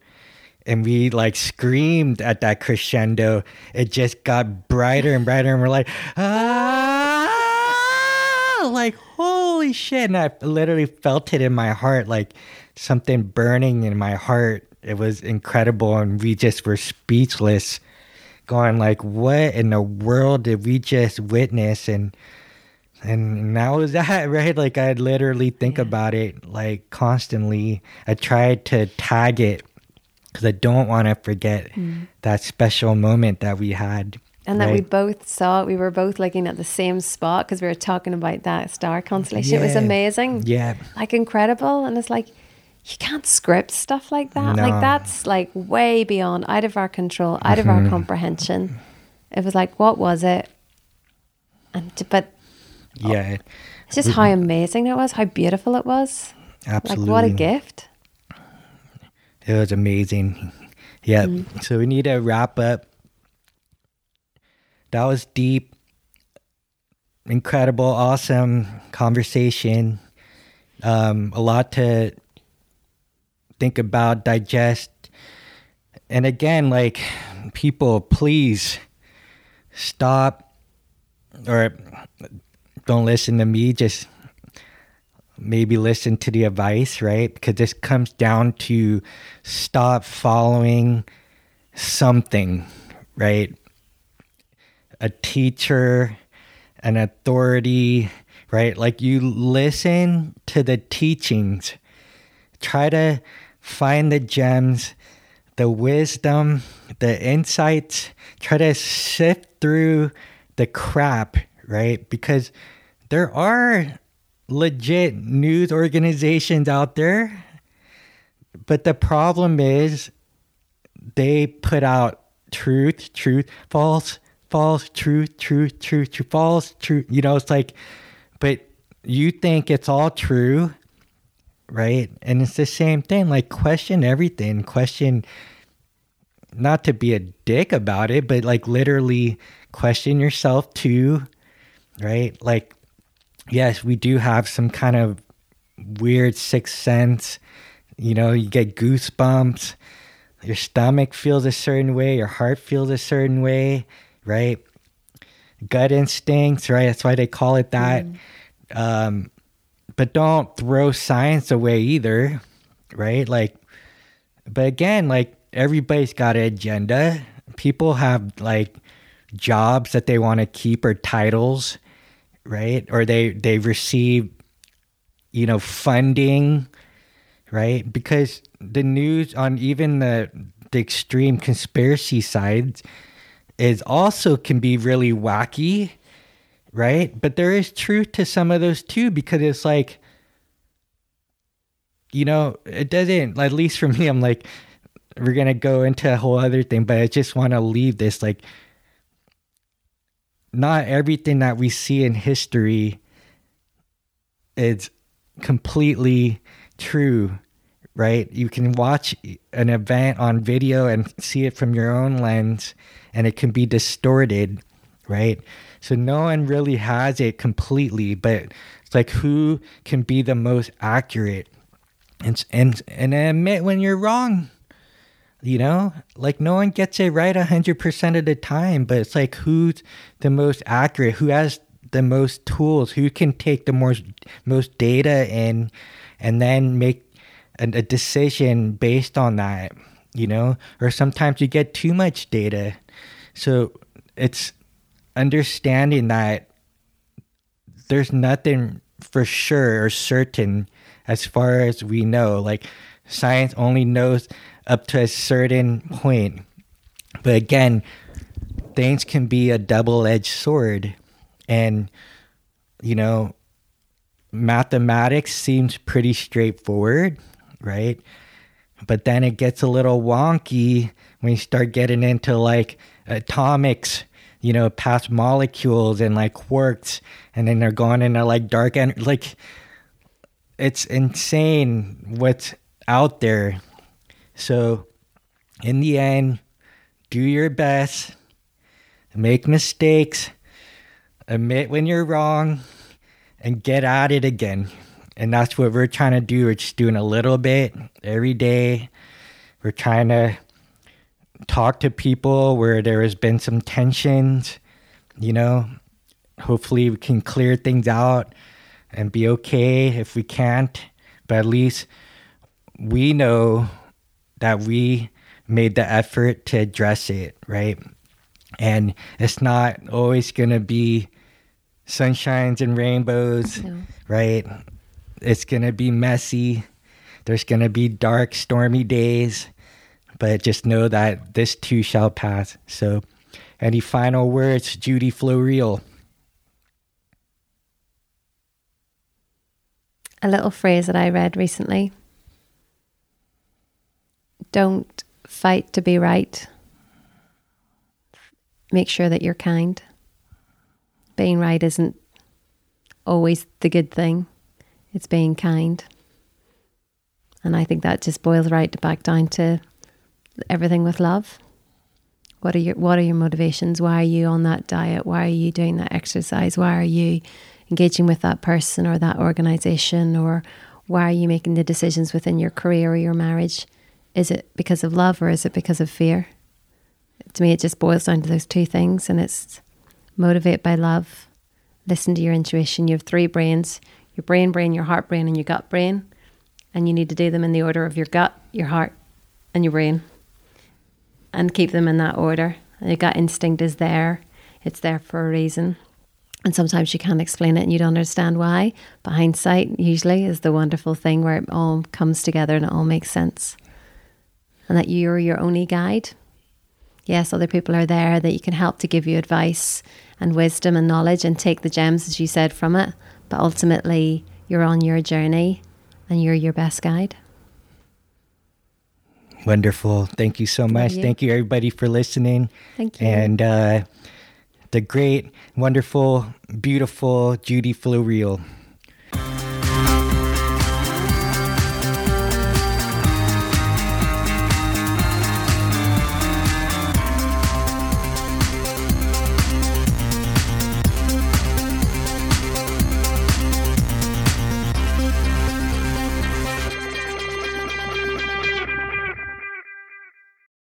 and we like screamed at that crescendo, it just got brighter and brighter and we're like, ah, like holy shit. And I literally felt it in my heart, like something burning in my heart. It was incredible. And we just were speechless, going like, what in the world did we just witness? And and that was that, right? Like i'd literally think about it like constantly. I tried to tag it because I don't want to forget that special moment that we had. and that we both saw we were both looking at the same spot because we were talking about that star constellation it was amazing Yeah. like incredible and it's like you can't script stuff like that No. like that's like way beyond out of our control out of Mm-hmm. our comprehension it was like what was it and but Yeah. it's just how amazing it was how beautiful it was Absolutely. like what a gift It was amazing. Yeah. Mm. So we need to wrap up. That was deep, incredible, awesome conversation. Um, a lot to think about, digest. And again, like people, please stop or don't listen to me. Just maybe listen to the advice, right? Because this comes down to stop following something, right? A teacher, an authority, right? Like you listen to the teachings, try to find the gems, the wisdom, the insights, try to sift through the crap, right? Because there are legit news organizations out there. But the problem is they put out truth, truth, false, false, truth, truth, truth, truth, false, truth. You know, it's like, but you think it's all true, right? And it's the same thing. Like, question everything. Question, not to be a dick about it, but like literally question yourself too, right? Like, yes, we do have some kind of weird sixth sense. You know, you get goosebumps. Your stomach feels a certain way. Your heart feels a certain way, right? Gut instincts, right? That's why they call it that. Um, but don't throw science away either, right? Like, but again, like everybody's got an agenda. People have like jobs that they want to keep or titles right or they they receive you know funding right? Because the news on even the the extreme conspiracy sides is also can be really wacky, right? But there is truth to some of those too because it's like you know, it doesn't at least for me I'm like we're going to go into a whole other thing, but I just want to leave this like not everything that we see in history is completely true right? You can watch an event on video and see it from your own lens, and it can be distorted, right? So no one really has it completely, but it's like who can be the most accurate, and and and admit when you're wrong. You know, like no one gets it right hundred percent of the time, but it's like who's the most accurate, who has the most tools, who can take the most most data and and then make a decision based on that, you know, or sometimes you get too much data. So it's understanding that there's nothing for sure or certain as far as we know. Like science only knows up to a certain point. But again, things can be a double edged sword. And, you know, mathematics seems pretty straightforward right? But then it gets a little wonky when you start getting into like atomics, you know, past molecules and like quarks, and then they're going into like dark energy. Like, it's insane what's out there. So, in the end, do your best, make mistakes, admit when you're wrong, and get at it again. And that's what we're trying to do. We're just doing a little bit every day. We're trying to talk to people where there has been some tensions, you know. Hopefully, we can clear things out and be okay if we can't. But at least we know that we made the effort to address it, right? And it's not always going to be sunshines and rainbows, no. right? It's going to be messy. There's going to be dark, stormy days, but just know that this too shall pass. So, any final words, Judy Floreal? A little phrase that I read recently Don't fight to be right. Make sure that you're kind. Being right isn't always the good thing it's being kind. And I think that just boils right back down to everything with love. What are your what are your motivations? Why are you on that diet? Why are you doing that exercise? Why are you engaging with that person or that organization or why are you making the decisions within your career or your marriage? Is it because of love or is it because of fear? To me it just boils down to those two things and it's motivate by love. Listen to your intuition. You have three brains your brain brain, your heart brain, and your gut brain. And you need to do them in the order of your gut, your heart, and your brain. And keep them in that order. Your gut instinct is there, it's there for a reason. And sometimes you can't explain it and you don't understand why. But hindsight usually is the wonderful thing where it all comes together and it all makes sense. And that you're your only guide. Yes, other people are there that you can help to give you advice and wisdom and knowledge and take the gems, as you said, from it. But ultimately, you're on your journey and you're your best guide. Wonderful. Thank you so much. You. Thank you, everybody, for listening. Thank you. And uh, the great, wonderful, beautiful Judy Floreal.